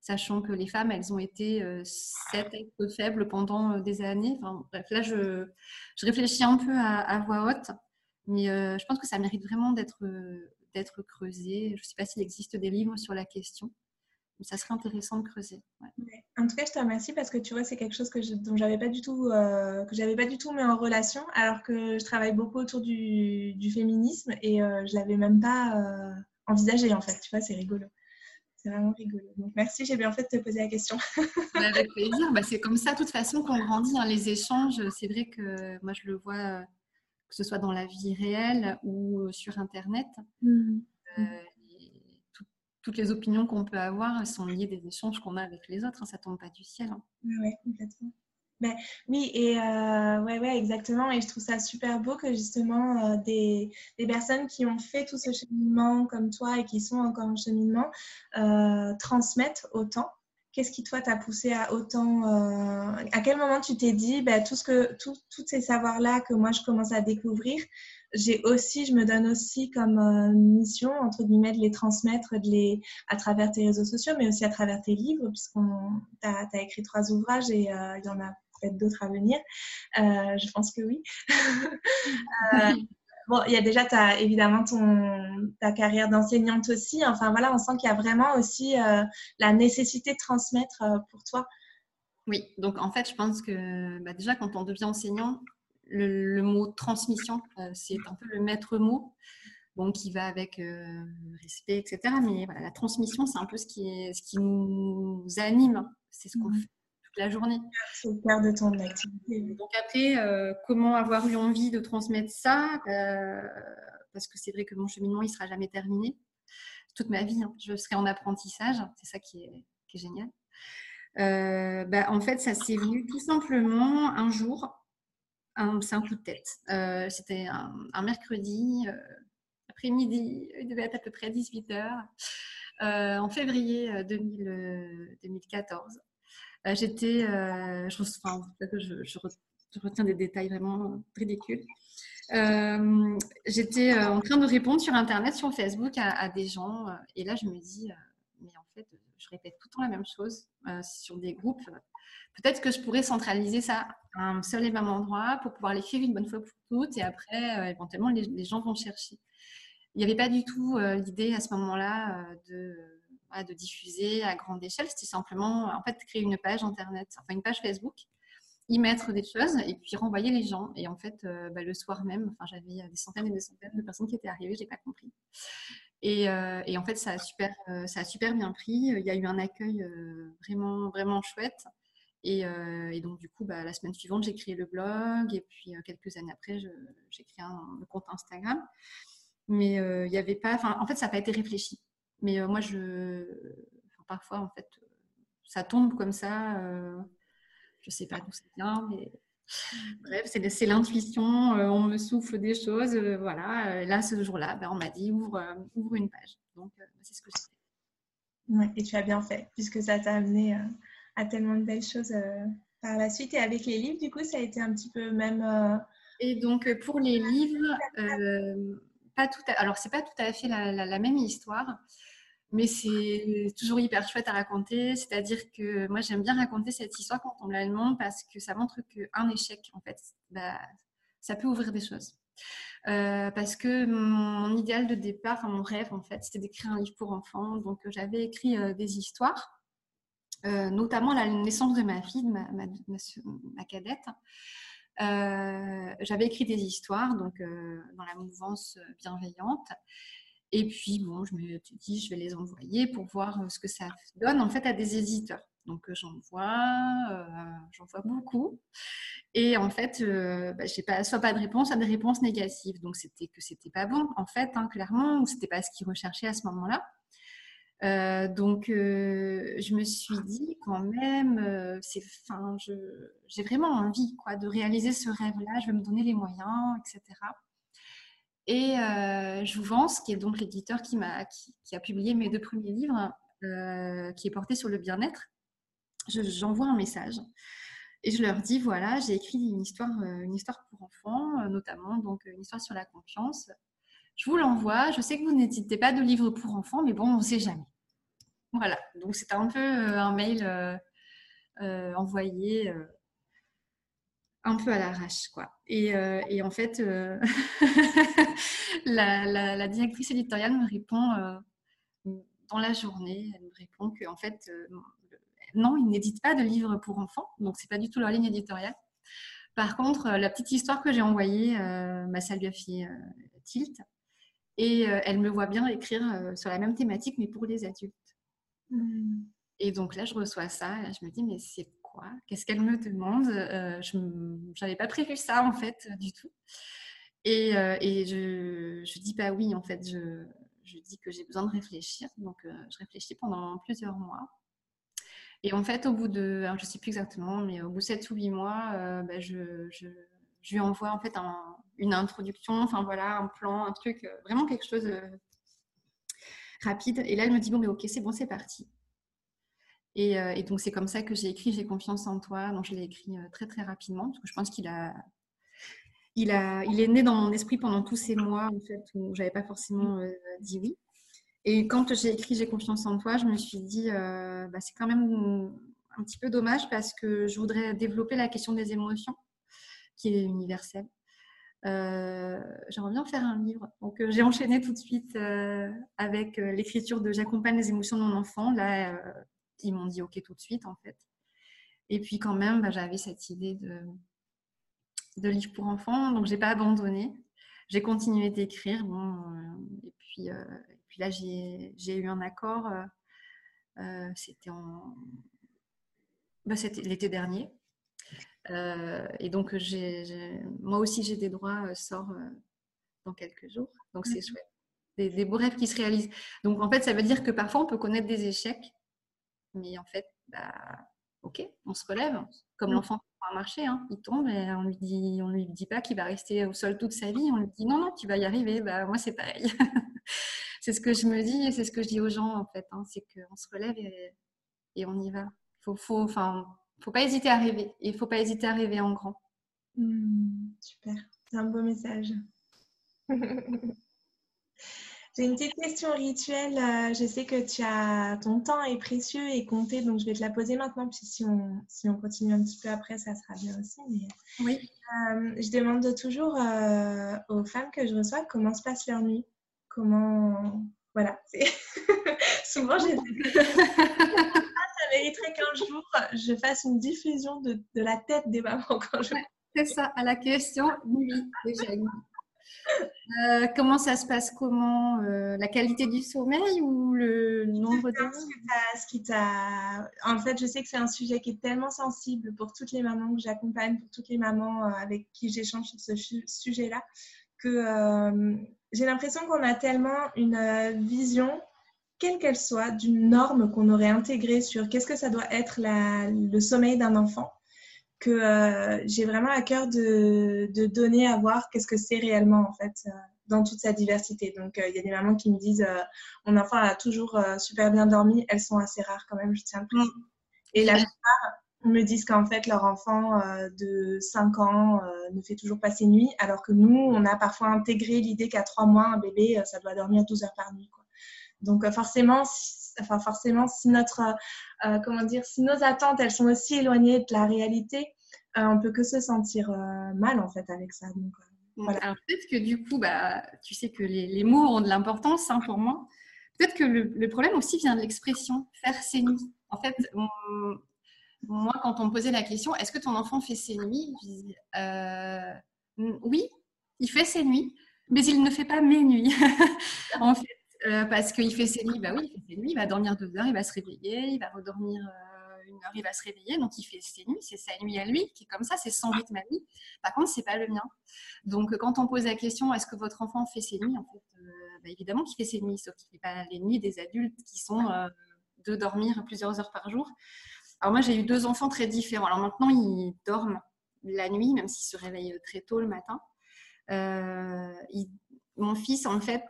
sachant que les femmes, elles ont été euh, sept faibles pendant euh, des années. Enfin, bref, là, je, je, réfléchis un peu à, voix haute, mais euh, je pense que ça mérite vraiment d'être d'être creusé. Je ne sais pas s'il existe des livres sur la question. Mais ça serait intéressant de creuser. En tout cas, je te remercie parce que tu vois, c'est quelque chose que je, dont j'avais pas du tout, que j'avais pas du tout mis en relation, alors que je travaille beaucoup autour du, du féminisme et je l'avais même pas envisagé en fait. Tu vois, c'est rigolo. C'est vraiment rigolo. Donc, merci, j'ai bien fait de te poser la question. Avec plaisir. Bah, c'est comme ça, de toute façon, qu'on grandit. Hein, les échanges, c'est vrai que moi, je le vois, euh, que ce soit dans la vie réelle ou euh, sur Internet. Mmh. Euh, toutes les opinions qu'on peut avoir sont liées des échanges qu'on a avec les autres. Hein, ça ne tombe pas du ciel. Hein. Oui, complètement. Ben, oui, et euh, ouais, ouais, exactement. Et je trouve ça super beau que justement euh, des, des, personnes qui ont fait tout ce cheminement comme toi et qui sont encore en cheminement euh, transmettent autant. Qu'est-ce qui, toi, t'a poussé à autant À quel moment tu t'es dit, ben, tout ce que, tous ces savoirs-là que moi, je commence à découvrir, j'ai aussi, je me donne aussi comme mission, entre guillemets, de les transmettre de les, à travers tes réseaux sociaux, mais aussi à travers tes livres, puisqu'on tu as, écrit trois ouvrages et il y en a peut-être d'autres à venir. Euh, je pense que oui. Euh, bon, il y a déjà ta, évidemment ton, ta carrière d'enseignante aussi. Enfin voilà, on sent qu'il y a vraiment aussi euh, la nécessité de transmettre pour toi. Oui, donc en fait, je pense que bah, déjà quand on devient enseignant, le, mot transmission, c'est un peu le maître mot. Bon, qui va avec respect, etc. Mais voilà, la transmission, c'est un peu ce qui, est, ce qui nous anime. C'est ce qu'on mmh. La journée. C'est le cœur de ton activité. Donc après, euh, comment avoir eu envie de transmettre ça euh, Parce que c'est vrai que mon cheminement, il ne sera jamais terminé. Toute ma vie, hein, je serai en apprentissage. C'est ça qui est, génial. Euh, bah, en fait, ça s'est venu tout simplement un jour. C'est un coup de tête. C'était un, un, mercredi après-midi. Il devait être à peu près 18 h en février 2014. J'étais, je, enfin, je, retiens des détails vraiment ridicules. J'étais en train de répondre sur Internet, sur Facebook à, des gens, et là je me dis, mais en fait, je répète tout le temps la même chose sur des groupes. Peut-être que je pourrais centraliser ça à un seul et même endroit pour pouvoir l'écrire une bonne fois pour toutes et après, éventuellement, les, gens vont chercher. Il n'y avait pas du tout l'idée à ce moment-là de de diffuser à grande échelle. C'était simplement, en fait, créer une page Internet, enfin une page Facebook, y mettre des choses et puis renvoyer les gens. Et en fait, euh, bah, le soir même, enfin, j'avais des centaines et des centaines de personnes qui étaient arrivées, je n'ai pas compris. Et, euh, en fait, ça a, super, euh, ça a super bien pris. Il y a eu un accueil vraiment, vraiment chouette. Et, donc, du coup, bah, la semaine suivante, j'ai créé le blog. Et puis, quelques années après, j'ai créé un, compte Instagram. Mais il n'y avait pas. En fait, ça n'a pas été réfléchi. Mais euh, moi, je, parfois, en fait, ça tombe comme ça. Euh, je ne sais pas d'où ça vient, mais bref, c'est l'intuition. Euh, on me souffle des choses. voilà. Là, ce jour-là, ben, on m'a dit ouvre, ouvre une page. Donc, c'est ce que j'ai fait. Ouais, et tu as bien fait, puisque ça t'a amené à tellement de belles choses par la suite. Et avec les livres, du coup, ça a été un petit peu même. Et donc, pour les livres, pas tout à... alors c'est pas tout à fait la, la même histoire mais c'est toujours hyper chouette à raconter. C'est-à-dire que moi, j'aime bien raconter cette histoire quand on la demande parce que ça montre qu'un échec, en fait, bah, ça peut ouvrir des choses. Euh, parce que mon, idéal de départ, enfin, mon rêve, en fait, c'était d'écrire un livre pour enfants. Donc, j'avais écrit euh, des histoires, euh, notamment la naissance de ma fille, de ma cadette. j'avais écrit des histoires, donc dans la mouvance bienveillante. Et puis, bon, je me dit, je vais les envoyer pour voir euh, ce que ça donne en fait à des éditeurs. Donc, euh, j'en vois, euh, vois beaucoup. Et en fait, bah, je n'ai pas, soit pas de réponse, soit des réponses négatives. Donc, c'était que c'était pas bon, en fait, hein, clairement, ou c'était pas ce qu'ils recherchaient à ce moment-là. donc, je me suis dit quand même, j'ai vraiment envie quoi, de réaliser ce rêve-là, je vais me donner les moyens, etc. Et euh, Jouvence, qui est donc l'éditeur qui, qui, a publié mes deux premiers livres, euh, qui est porté sur le bien-être, j'envoie un message et je leur dis voilà, j'ai écrit une histoire, euh, une histoire pour enfants, euh, notamment donc une histoire sur la confiance. Je vous l'envoie. Je sais que vous n'éditez pas de livres pour enfants, mais bon, on ne sait jamais. Voilà. Donc c'est un peu un mail envoyé un peu à l'arrache, quoi. Et, euh, et, en fait, euh, la, la, directrice éditoriale me répond euh, dans la journée, elle me répond que en fait, non, ils n'éditent pas de livres pour enfants, donc c'est pas du tout leur ligne éditoriale. Par contre, la petite histoire que j'ai envoyée, ma fait tilt, et elle me voit bien écrire sur la même thématique, mais pour les adultes. Mmh. Et donc là, je reçois ça, et je me dis, mais c'est Qu'est-ce qu'elle me demande? Euh, Je n'avais pas prévu ça en fait du tout. Et, euh, et je, je, dis pas oui en fait. Je, je dis que j'ai besoin de réfléchir. Donc euh, je réfléchis pendant plusieurs mois. Et en fait, au bout de, je ne sais plus exactement, mais au bout de 7 ou 8 mois, bah, je, je, je, lui envoie en fait une introduction, enfin voilà, un plan, un truc, vraiment quelque chose rapide. Et là, elle me dit, bon, mais ok, c'est bon, c'est parti. Euh, et, donc, c'est comme ça que j'ai écrit J'ai confiance en toi. Donc, je l'ai écrit euh, très, très rapidement parce que je pense qu'il a, il a, il est né dans mon esprit pendant tous ces mois en fait, où j'avais pas forcément euh, dit oui. Et quand j'ai écrit J'ai confiance en toi, je me suis dit, bah, c'est quand même un petit peu dommage parce que je voudrais développer la question des émotions, qui est universelle. J'aimerais bien faire un livre. Donc, j'ai enchaîné tout de suite avec l'écriture de J'accompagne les émotions de mon enfant. Là, ils m'ont dit OK tout de suite, en fait. Et puis quand même, bah, j'avais cette idée de, de livre pour enfants, donc j'ai pas abandonné. J'ai continué d'écrire. Bon, euh, et, puis, euh, et puis là, j'ai eu un accord. Euh, c'était en... Bah, c'était l'été dernier. et donc, moi aussi, j'ai des droits, sort dans quelques jours. Donc, c'est chouette. Des, des, beaux rêves qui se réalisent. Donc, en fait, ça veut dire que parfois, on peut connaître des échecs mais en fait, bah, ok, on se relève. Comme mm. l'enfant qui va marcher, hein. il tombe et on lui dit, on lui dit pas qu'il va rester au sol toute sa vie. On lui dit non, non, tu vas y arriver. Bah, moi, c'est pareil. c'est ce que je me dis et c'est ce que je dis aux gens en fait. Hein. c'est qu'on se relève et, on y va. Faut, faut, enfin, faut pas hésiter à rêver. Il faut pas hésiter à rêver en grand. Hmm, super, c'est un beau message. J'ai une petite question rituelle. Euh, je sais que tu as ton temps est précieux et compté, donc je vais te la poser maintenant. Puis si on, si on continue un petit peu après, ça sera bien aussi. Oui. Euh, je demande toujours euh, aux femmes que je reçois comment se passe leur nuit. Comment. Voilà. Souvent, j'ai. ça mériterait qu'un jour, je fasse une diffusion de, de, la tête des mamans quand je. c'est ça, à la question, oui, déjà. Euh, comment ça se passe? Comment euh, La qualité du sommeil ou le nombre d'heures? ce qui En fait, je sais que c'est un sujet qui est tellement sensible pour toutes les mamans que j'accompagne, pour toutes les mamans euh, avec qui j'échange sur ce sujet-là, que j'ai l'impression qu'on a tellement une vision quelle qu'elle soit, d'une norme qu'on aurait intégrée sur qu'est-ce que ça doit être le sommeil d'un enfant que euh, j'ai vraiment à cœur de, de, donner à voir qu'est-ce que c'est réellement en fait euh, dans toute sa diversité. Donc euh, il y a des mamans qui me disent mon enfant a toujours super bien dormi, elles sont assez rares quand même, je tiens à le. Mm. Et la plupart me disent qu'en fait leur enfant de 5 ans ne fait toujours pas ses nuits, alors que nous on a parfois intégré l'idée qu'à 3 mois un bébé ça doit dormir 12 heures par nuit. Quoi. Donc forcément, enfin forcément, si notre, euh, comment dire, si nos attentes, elles sont aussi éloignées de la réalité, euh, on peut que se sentir euh, mal en fait avec ça. Donc, voilà. Alors peut-être que du coup, bah, tu sais que les, mots ont de l'importance hein, pour moi. Peut-être que le, problème aussi vient de l'expression faire ses nuits. En fait, moi, quand on me posait la question, est-ce que ton enfant fait ses nuits Je oui, il fait ses nuits, mais il ne fait pas mes nuits. en fait, euh, parce qu'il fait ses nuits, bah oui, il fait ses nuits, il va dormir deux heures, il va se réveiller, il va redormir euh, une heure, il va se réveiller, donc il fait ses nuits, c'est sa nuit à lui, qui est comme ça, c'est son rythme à lui. Par contre, c'est pas le mien. Donc, quand on pose la question, est-ce que votre enfant fait ses nuits En fait, euh, bah, évidemment qu'il fait ses nuits, sauf qu'il fait pas les nuits des adultes qui sont de dormir plusieurs heures par jour. Alors moi, j'ai eu deux enfants très différents. Alors maintenant, ils dorment la nuit, même s'ils se réveillent très tôt le matin. Mon fils, en fait,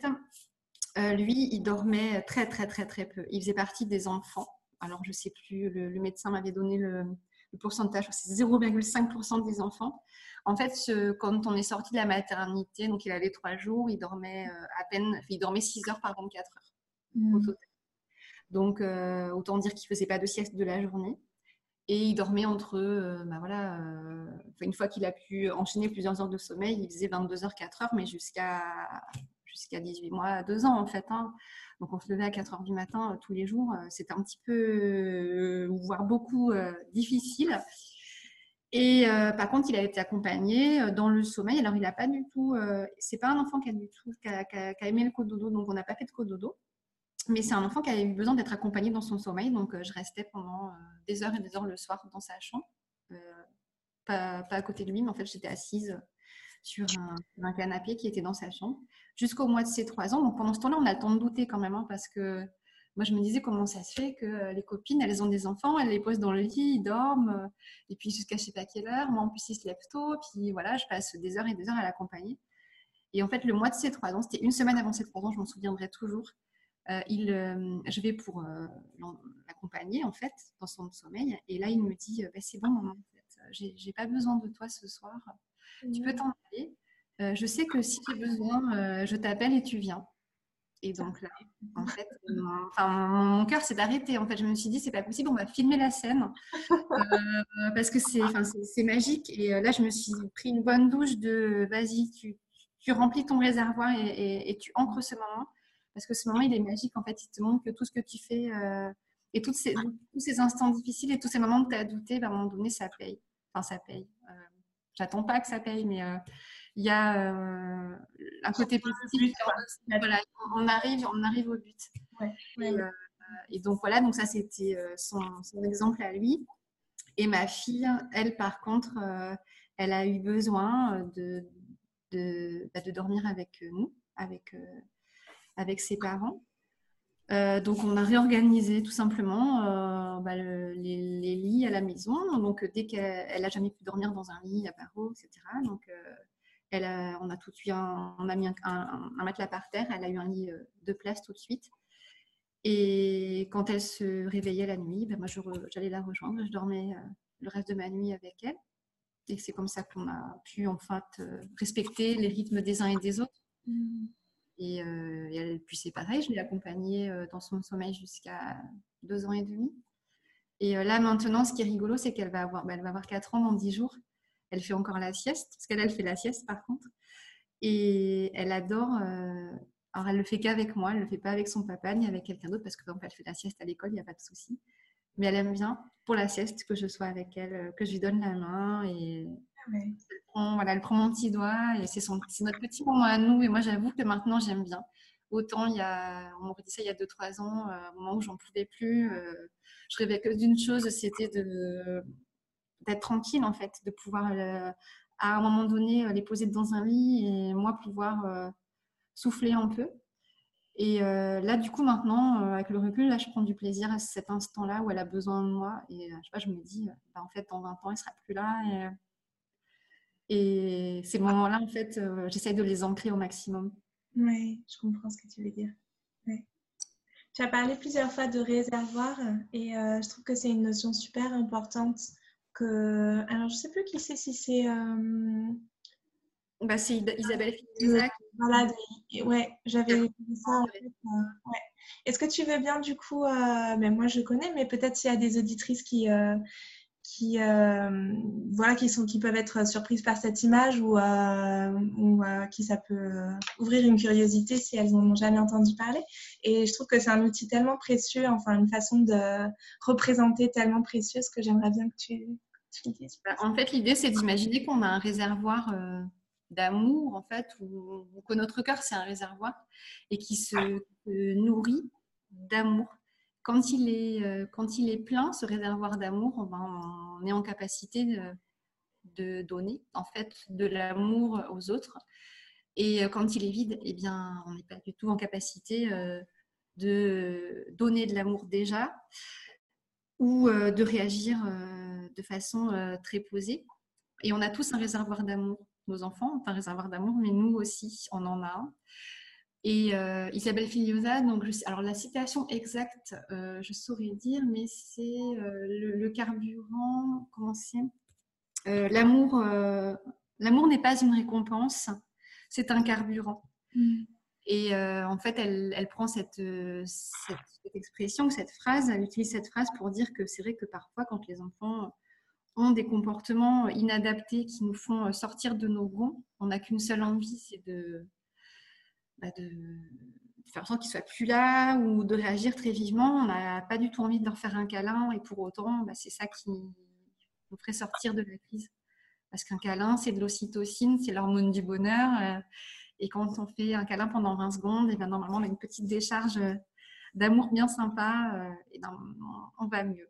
euh, lui, il dormait très, très, très, très peu. Il faisait partie des enfants. Alors, je ne sais plus, le, médecin m'avait donné le, pourcentage, c'est 0,5% des enfants. En fait, quand on est sorti de la maternité, donc il avait trois jours, il dormait euh, à peine, il dormait 6 heures par 24 heures au mmh. total. Donc, euh, autant dire qu'il ne faisait pas de sieste de la journée. Et il dormait entre, bah voilà, une fois qu'il a pu enchaîner plusieurs heures de sommeil, il faisait 22 heures, 4 heures, mais jusqu'à jusqu'à 18 mois, 2 ans en fait. Hein. Donc on se levait à 4 heures du matin euh, tous les jours. Euh, c'était un petit peu, euh, voire beaucoup difficile. Et par contre, il a été accompagné dans le sommeil. Alors, il n'a pas du tout. c'est pas un enfant qui a du tout qui a, aimé le cododo, donc on n'a pas fait de cododo. Mais c'est un enfant qui a eu besoin d'être accompagné dans son sommeil. Donc, je restais pendant des heures et des heures le soir dans sa chambre, pas, pas, à côté de lui, mais en fait, j'étais assise sur un, canapé qui était dans sa chambre jusqu'au mois de ses trois ans. Donc pendant ce temps-là, on a le temps de douter quand même, hein, parce que moi je me disais comment ça se fait que euh, les copines, elles ont des enfants, elles les posent dans le lit, ils dorment, euh, et puis jusqu'à je sais pas quelle heure, moi en plus ils se lèvent tôt, puis voilà, je passe des heures et des heures à l'accompagner. Et en fait, le mois de ses trois ans, c'était une semaine avant ses trois ans, je m'en souviendrai toujours. Euh, il, je vais pour l'accompagner en fait dans son sommeil, et là il me dit bah, c'est bon maman, en fait, j'ai pas besoin de toi ce soir tu peux t'en aller. Euh, je sais que si tu as besoin, euh, je t'appelle et tu viens. Et donc là, en fait, mon, cœur s'est arrêté. En fait, je me suis dit, c'est pas possible, on va filmer la scène euh, parce que c'est magique. Et là, je me suis pris une bonne douche de, vas-y, tu, tu, remplis ton réservoir et, tu ancres ce moment parce que ce moment, il est magique. En fait, il te montre que tout ce que tu fais et toutes ces, tous ces instants difficiles et tous ces moments où tu as douté, ben, à un moment donné, ça paye. Enfin, ça paye j'attends pas que ça paye, mais euh, il y a euh, un côté positif. Voilà, on arrive, on arrive au but. Euh, et, donc voilà, donc ça c'était son, exemple à lui. Et ma fille, elle par contre, elle a eu besoin de, de, bah, de dormir avec nous, avec, avec ses parents. Euh, donc, on a réorganisé tout simplement euh, bah, les, lits à la maison. Donc, dès qu'elle n'a jamais pu dormir dans un lit à barreaux, etc., donc, euh, on a tout on a mis un, matelas par terre. Elle a eu un lit de place tout de suite. Et quand elle se réveillait la nuit, ben moi j'allais la rejoindre. Je dormais le reste de ma nuit avec elle. Et c'est comme ça qu'on a pu en respecter les rythmes des uns et des autres. Et, elle, puis c'est pareil, je l'ai accompagnée dans son sommeil jusqu'à deux ans et demi. Et là maintenant, ce qui est rigolo, c'est qu'elle va avoir, ben, elle va avoir 4 ans dans 10 jours. Elle fait encore la sieste, parce qu'elle elle fait la sieste par contre. Et elle adore. alors elle le fait qu'avec moi, elle le fait pas avec son papa ni avec quelqu'un d'autre, parce que quand elle fait la sieste à l'école, il n'y a pas de souci. Mais elle aime bien pour la sieste que je sois avec elle, que je lui donne la main et elle, prend, voilà, elle prend mon petit doigt et c'est notre petit moment à nous. Et moi, j'avoue que maintenant, j'aime bien. Autant, il y a, on m'aurait dit ça il y a 2-3 ans, euh, au moment où j'en pouvais plus, euh, je rêvais que d'une chose, c'était d'être tranquille en fait, de pouvoir euh, à un moment donné les poser dans un lit et moi pouvoir souffler un peu. Et là, du coup, maintenant, avec le recul, là, je prends du plaisir à cet instant-là où elle a besoin de moi. Et je sais pas, je me dis, bah, en fait, dans 20 ans, elle sera plus là. Et ces moments-là, en fait, euh, j'essaie de les ancrer au maximum. Oui, je comprends ce que tu veux dire. Tu as parlé plusieurs fois de réservoir et euh, je trouve que c'est une notion super importante. Que... Alors, je ne sais plus qui c'est, si c'est. Euh, bah, c'est Isabelle Voilà, ouais, j'avais vu ça. En fait, ouais. Est-ce que tu veux bien, du coup, ben, moi je connais, mais peut-être s'il y a des auditrices qui, qui, euh, voilà, qui, sont, qui peuvent être surprises par cette image ou, euh, ou euh, qui ça peut ouvrir une curiosité si elles n'en ont jamais entendu parler. Et je trouve que c'est un outil tellement précieux, enfin une façon de représenter tellement précieuse que j'aimerais bien que tu, tu. Bah, en fait, l'idée, c'est d'imaginer qu'on a un réservoir d'amour, en fait, ou, que notre cœur, c'est un réservoir et qui se nourrit d'amour quand il est, euh, quand il est plein, ce réservoir d'amour, on, est en capacité de, donner en fait de l'amour aux autres. Et euh, quand il est vide, eh bien, on n'est pas du tout en capacité euh, de donner de l'amour déjà ou de réagir de façon très posée. Et on a tous un réservoir d'amour. Nos enfants ont un réservoir d'amour, mais nous aussi, on en a un. Et euh, Isabelle Filiosa, donc alors la citation exacte, euh, je saurais dire, mais c'est euh, le, carburant, comment c'est L'amour, l'amour n'est pas une récompense, c'est un carburant. Mm. Et en fait, elle, elle prend cette, cette, cette, expression, cette phrase, elle utilise cette phrase pour dire que c'est vrai que parfois, quand les enfants ont des comportements inadaptés qui nous font sortir de nos gonds, on n'a qu'une seule envie, c'est de de, faire en sorte qu'ils soient plus là ou de réagir très vivement. On n'a pas du tout envie de leur faire un câlin et pour autant, bah, c'est ça qui nous ferait sortir de la crise. Parce qu'un câlin, c'est de l'ocytocine, c'est l'hormone du bonheur. Euh, et quand on fait un câlin pendant 20 secondes, et eh bien normalement, on a une petite décharge euh, d'amour bien sympa euh, et on va mieux.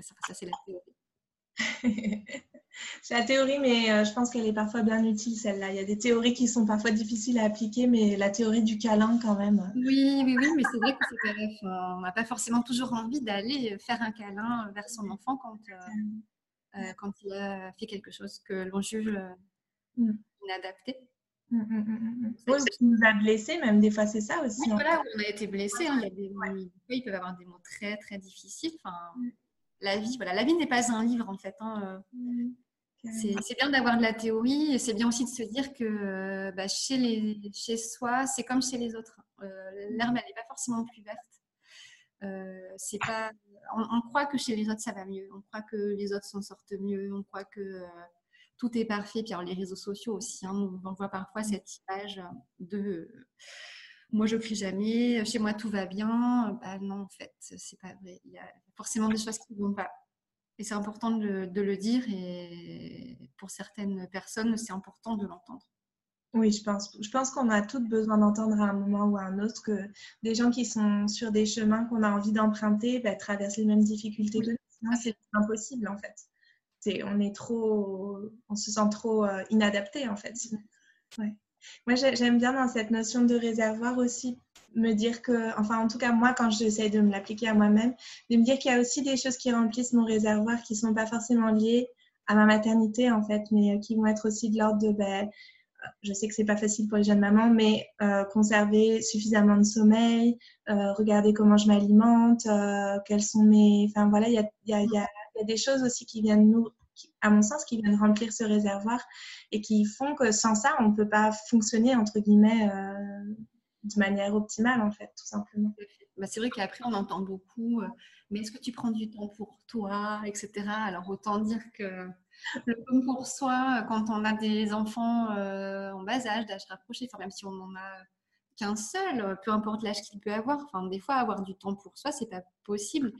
Ça, ça c'est la théorie. C'est la théorie, mais euh, je pense qu'elle est parfois bien utile, celle-là. Il y a des théories qui sont parfois difficiles à appliquer, mais la théorie du câlin, quand même. Oui, oui, oui, mais c'est vrai qu'on n'a pas forcément toujours envie d'aller faire un câlin vers son enfant quand, euh, euh, quand il a fait quelque chose que l'on juge mm. inadapté. Mm, mm, oui, qui nous a blessés, même des fois, c'est ça aussi. Oui, voilà, on a été blessés. Hein. Il y a des, Ils peuvent avoir des mots très, très difficiles. Enfin, la vie, voilà, la vie n'est pas un livre, en fait. Hein. C'est bien d'avoir de la théorie et c'est bien aussi de se dire que bah, chez, les, chez soi, c'est comme chez les autres. Euh, L'herbe, elle n'est pas forcément plus verte. Euh, c'est pas, on, croit que chez les autres, ça va mieux. On croit que les autres s'en sortent mieux. On croit que euh, tout est parfait. Puis alors, les réseaux sociaux aussi, hein, on voit parfois mm. cette image de moi, je crie jamais, chez moi, tout va bien. Bah, non, en fait, c'est pas vrai. Il y a forcément des choses qui ne vont pas. Et c'est important de, le dire et pour certaines personnes, c'est important de l'entendre. Oui, je pense, je pense qu'on a toutes besoin d'entendre à un moment ou à un autre que des gens qui sont sur des chemins qu'on a envie d'emprunter bah, traversent les mêmes difficultés que nous. Sinon, c'est impossible en fait. C'est, on est trop, on se sent trop euh, inadapté en fait. Ouais. Moi, j'aime bien dans cette notion de réservoir aussi me dire que, enfin en tout cas moi quand j'essaie de me l'appliquer à moi-même, de me dire qu'il y a aussi des choses qui remplissent mon réservoir qui ne sont pas forcément liées à ma maternité en fait, mais euh, qui vont être aussi de l'ordre de ben, je sais que c'est pas facile pour les jeunes mamans, mais conserver suffisamment de sommeil, regarder comment je m'alimente, quels sont mes, enfin voilà, il y a, des choses aussi qui viennent nous, à mon sens, qui viennent remplir ce réservoir et qui font que sans ça, on ne peut pas fonctionner, entre guillemets, de manière optimale, en fait, tout simplement. Bah, c'est vrai qu'après, on entend beaucoup, euh, mais est-ce que tu prends du temps pour toi, etc. Alors, autant dire que le temps pour soi, quand on a des enfants euh, en bas âge, d'âge rapproché, enfin, même si on n'en a qu'un seul, peu importe l'âge qu'il peut avoir, enfin, des fois, avoir du temps pour soi, c'est pas possible.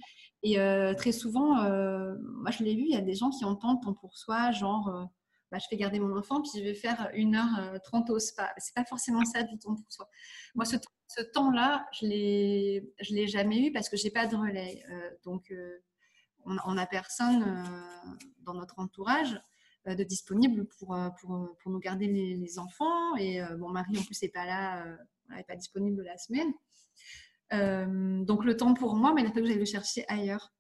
Et euh, très souvent, moi, je l'ai vu, il y a des gens qui ont tant de temps pour soi, genre bah, je fais garder mon enfant, puis je vais faire une heure 30 au spa. C'est pas forcément ça du temps pour soi. Moi, ce, temps-là, je l'ai, je l'ai jamais eu parce que j'ai pas de relais. Euh, donc, euh, on n'a personne euh, dans notre entourage de disponible pour, pour, pour, nous garder les, enfants. Et mon mari, en plus, n'est pas là, n'est pas disponible la semaine. donc, le temps pour moi, mais que j'aille le chercher ailleurs.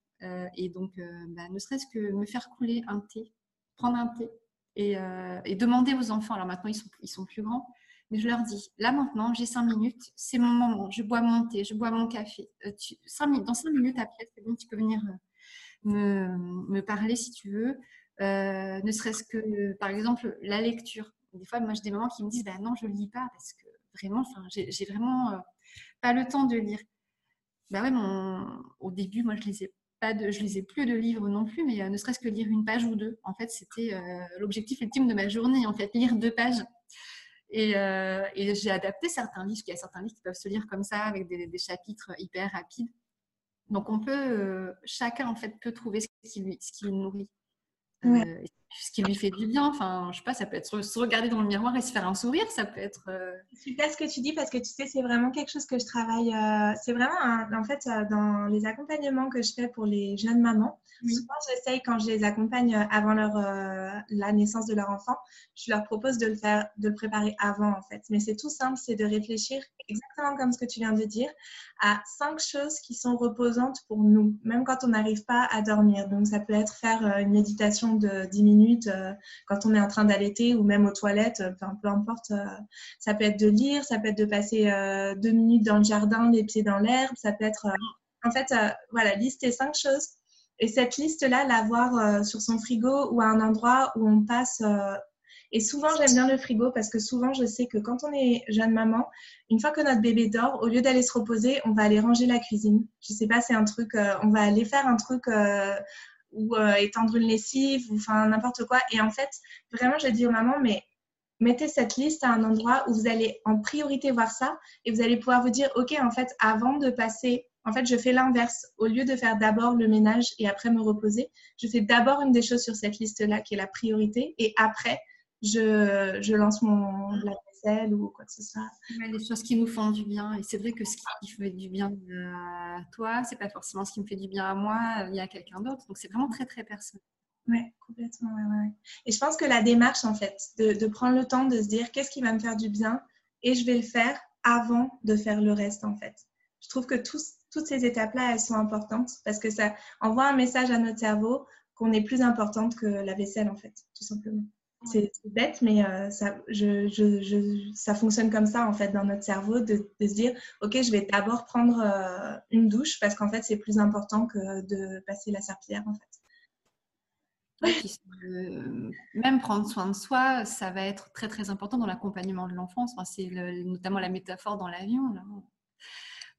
et donc, bah, ne serait-ce que me faire couler un thé, prendre un thé, euh, et, demander aux enfants, alors maintenant ils sont, ils sont plus grands, mais je leur dis, là maintenant j'ai cinq minutes, c'est mon moment, je bois mon thé, je bois mon café. Euh, dans cinq minutes après, tu peux venir euh, me, me, parler si tu veux. ne serait-ce que, par exemple, la lecture. Des fois, moi, j'ai des mamans qui me disent, ben non, je ne lis pas parce que vraiment, j'ai vraiment pas le temps de lire. Ben ouais, mon... au début, moi, je lisais de, je lisais plus de livres non plus, mais euh, ne serait-ce que lire une page ou deux. En fait, c'était euh, l'objectif ultime de ma journée, en fait, lire deux pages. Et, euh, j'ai adapté certains livres, il y a certains livres qui peuvent se lire comme ça, avec des, chapitres hyper rapides. Donc, on peut, chacun, en fait, peut trouver ce qui, lui, ce qui le nourrit ce qui lui fait du bien. Enfin, je sais pas, ça peut être se regarder dans le miroir et se faire un sourire, ça peut être. Euh... Super ce que tu dis parce que tu sais, c'est vraiment quelque chose que je travaille. Euh, c'est vraiment, en fait, euh, dans les accompagnements que je fais pour les jeunes mamans. Souvent, j'essaye quand je les accompagne avant leur euh, la naissance de leur enfant, je leur propose de le faire, de le préparer avant en fait. Mais c'est tout simple, c'est de réfléchir exactement comme ce que tu viens de dire à cinq choses qui sont reposantes pour nous, même quand on n'arrive pas à dormir. Donc, ça peut être faire une méditation de 10 minutes euh, quand on est en train d'allaiter ou même aux toilettes, euh, peu importe. Euh, ça peut être de lire, ça peut être de passer deux minutes dans le jardin, les pieds dans l'herbe, ça peut être... en fait, voilà, lister cinq choses. Et cette liste-là, l'avoir sur son frigo ou à un endroit où on passe et souvent, j'aime bien le frigo parce que souvent, je sais que quand on est jeune maman, une fois que notre bébé dort, au lieu d'aller se reposer, on va aller ranger la cuisine. Je sais pas, c'est un truc, on va aller faire un truc ou euh, étendre une lessive ou enfin n'importe quoi. Et en fait, vraiment, je dis aux mamans, mais mettez cette liste à un endroit où vous allez en priorité voir ça et vous allez pouvoir vous dire, OK, en fait, avant de passer, en fait, je fais l'inverse. Au lieu de faire d'abord le ménage et après me reposer, je fais d'abord une des choses sur cette liste-là qui est la priorité et après, je, je lance mon, ou quoi que ce soit. les choses qui nous font du bien. Et c'est vrai que ce qui fait du bien à toi, c'est pas forcément ce qui me fait du bien à moi, il y a quelqu'un d'autre. Donc c'est vraiment très très personnel. Oui, complètement. Ouais, Et je pense que la démarche, en fait, de, de prendre le temps de se dire qu'est-ce qui va me faire du bien et je vais le faire avant de faire le reste, en fait. Je trouve que tous, toutes ces étapes-là, elles sont importantes parce que ça envoie un message à notre cerveau qu'on est plus importante que la vaisselle, en fait, tout simplement. C'est bête, mais euh, ça, fonctionne comme ça en fait dans notre cerveau de, se dire ok, je vais d'abord prendre euh, une douche parce qu'en fait c'est plus important que de passer la serpillière en fait. Euh, même prendre soin de soi, ça va être très très important dans l'accompagnement de l'enfance. C'est notamment la métaphore dans l'avion,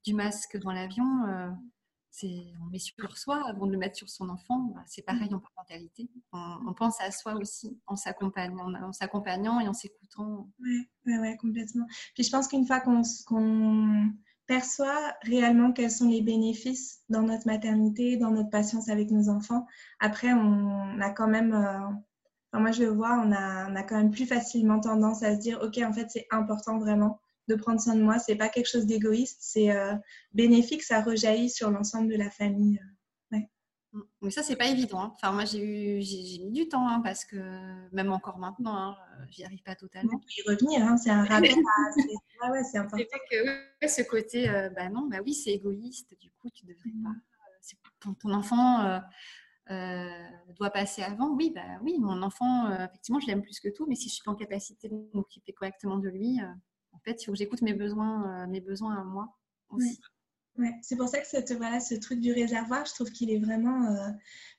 du masque dans l'avion on met sur soi avant de le mettre sur son enfant. Bah, c'est pareil en parentalité. On, pense à soi aussi en s'accompagnant, en, s'accompagnant et en s'écoutant. Oui, ouais, ouais, complètement. Puis je pense qu'une fois qu'on perçoit réellement quels sont les bénéfices dans notre maternité, dans notre patience avec nos enfants, après on a quand même, euh, moi je le vois, on a, on a quand même plus facilement tendance à se dire, ok, en fait c'est important vraiment de prendre soin de moi. C'est pas quelque chose d'égoïste, c'est euh, bénéfique, ça rejaillit sur l'ensemble de la famille. Euh. Mais ça, c'est pas évident. Hein. Enfin, moi, j'ai eu, j'ai, mis du temps hein, parce que même encore maintenant, hein, euh, j'y arrive pas totalement. Y revenir, c'est un rappel. à... ouais, c'est important. que ce côté, bah non, bah oui, c'est égoïste. Du coup, tu devrais mm. pas. ton, ton, enfant doit passer avant. Oui, bah oui, mon enfant, effectivement, je l'aime plus que tout, mais si je suis pas en capacité de m'occuper correctement de lui, fait, il faut que j'écoute mes besoins, mes besoins à moi aussi. Ouais, c'est pour ça que cette, voilà, ce truc du réservoir, je trouve qu'il est vraiment, euh,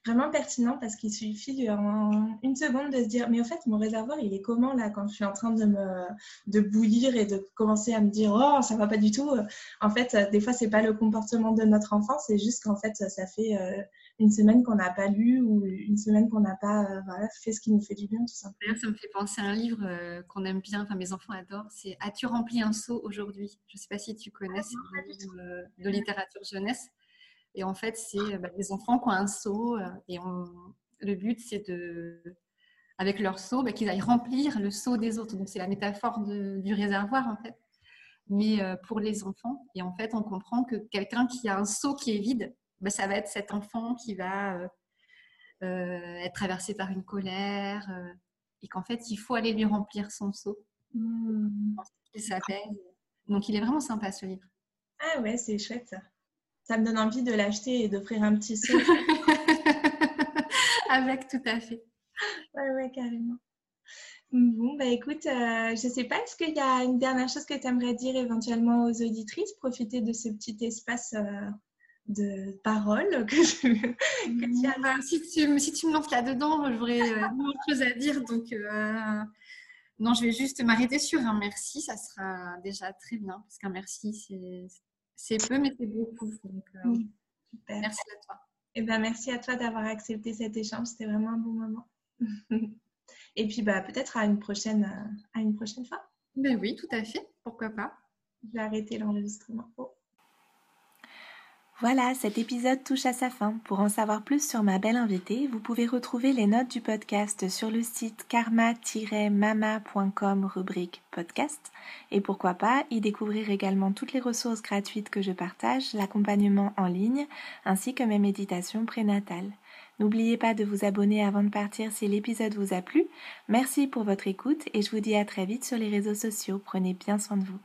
vraiment pertinent parce qu'il suffit en une seconde de se dire mais au fait mon réservoir il est comment là quand je suis en train de me de bouillir et de commencer à me dire oh ça va pas du tout. En fait, des fois c'est pas le comportement de notre enfant, c'est juste qu'en fait ça fait euh, une semaine qu'on n'a pas lu ou une semaine qu'on n'a pas euh, voilà, fait ce qui nous fait du bien, tout simplement. Ça me fait penser à un livre euh, qu'on aime bien, enfin mes enfants adorent, c'est As-tu rempli un seau aujourd'hui? Je ne sais pas si tu connais, c'est un livre euh, de littérature jeunesse. Et en fait, c'est bah, des enfants qui ont un seau et le but, c'est de, avec leur seau, bah, qu'ils aillent remplir le seau des autres. Donc c'est la métaphore du réservoir en fait mais pour les enfants. Et en fait, on comprend que quelqu'un qui a un seau qui est vide, bah, ça va être cet enfant qui va euh, euh, être traversé par une colère euh, et qu'en fait, il faut aller lui remplir son seau. Mmh. Il s'appelle. Donc, il est vraiment sympa ce livre. Ah ouais, c'est chouette ça. Ça me donne envie de l'acheter et d'offrir un petit seau. Avec, tout à fait. Ouais, ouais, carrément. Bon, bah écoute, je ne sais pas, est-ce qu'il y a une dernière chose que tu aimerais dire éventuellement aux auditrices, profiter de ce petit espace de paroles que, mm. bah, si, tu, si, tu, me lances là-dedans, j'aurais euh, beaucoup de choses à dire. Donc, euh, non, je vais juste m'arrêter sur un merci. Ça sera déjà très bien. Parce qu'un merci, c'est peu, mais c'est beaucoup. Donc, euh, merci à toi. Eh ben, merci à toi d'avoir accepté cet échange. C'était vraiment un bon moment. Et puis, bah, peut-être à une prochaine, à une prochaine fois. Ben oui, tout à fait. Pourquoi pas. Je vais arrêter l'enregistrement. Oh. Voilà, cet épisode touche à sa fin. Pour en savoir plus sur ma belle invitée, vous pouvez retrouver les notes du podcast sur le site karma-mama.com rubrique podcast. Et pourquoi pas y découvrir également toutes les ressources gratuites que je partage, l'accompagnement en ligne, ainsi que mes méditations prénatales. N'oubliez pas de vous abonner avant de partir si l'épisode vous a plu. Merci pour votre écoute et je vous dis à très vite sur les réseaux sociaux. Prenez bien soin de vous.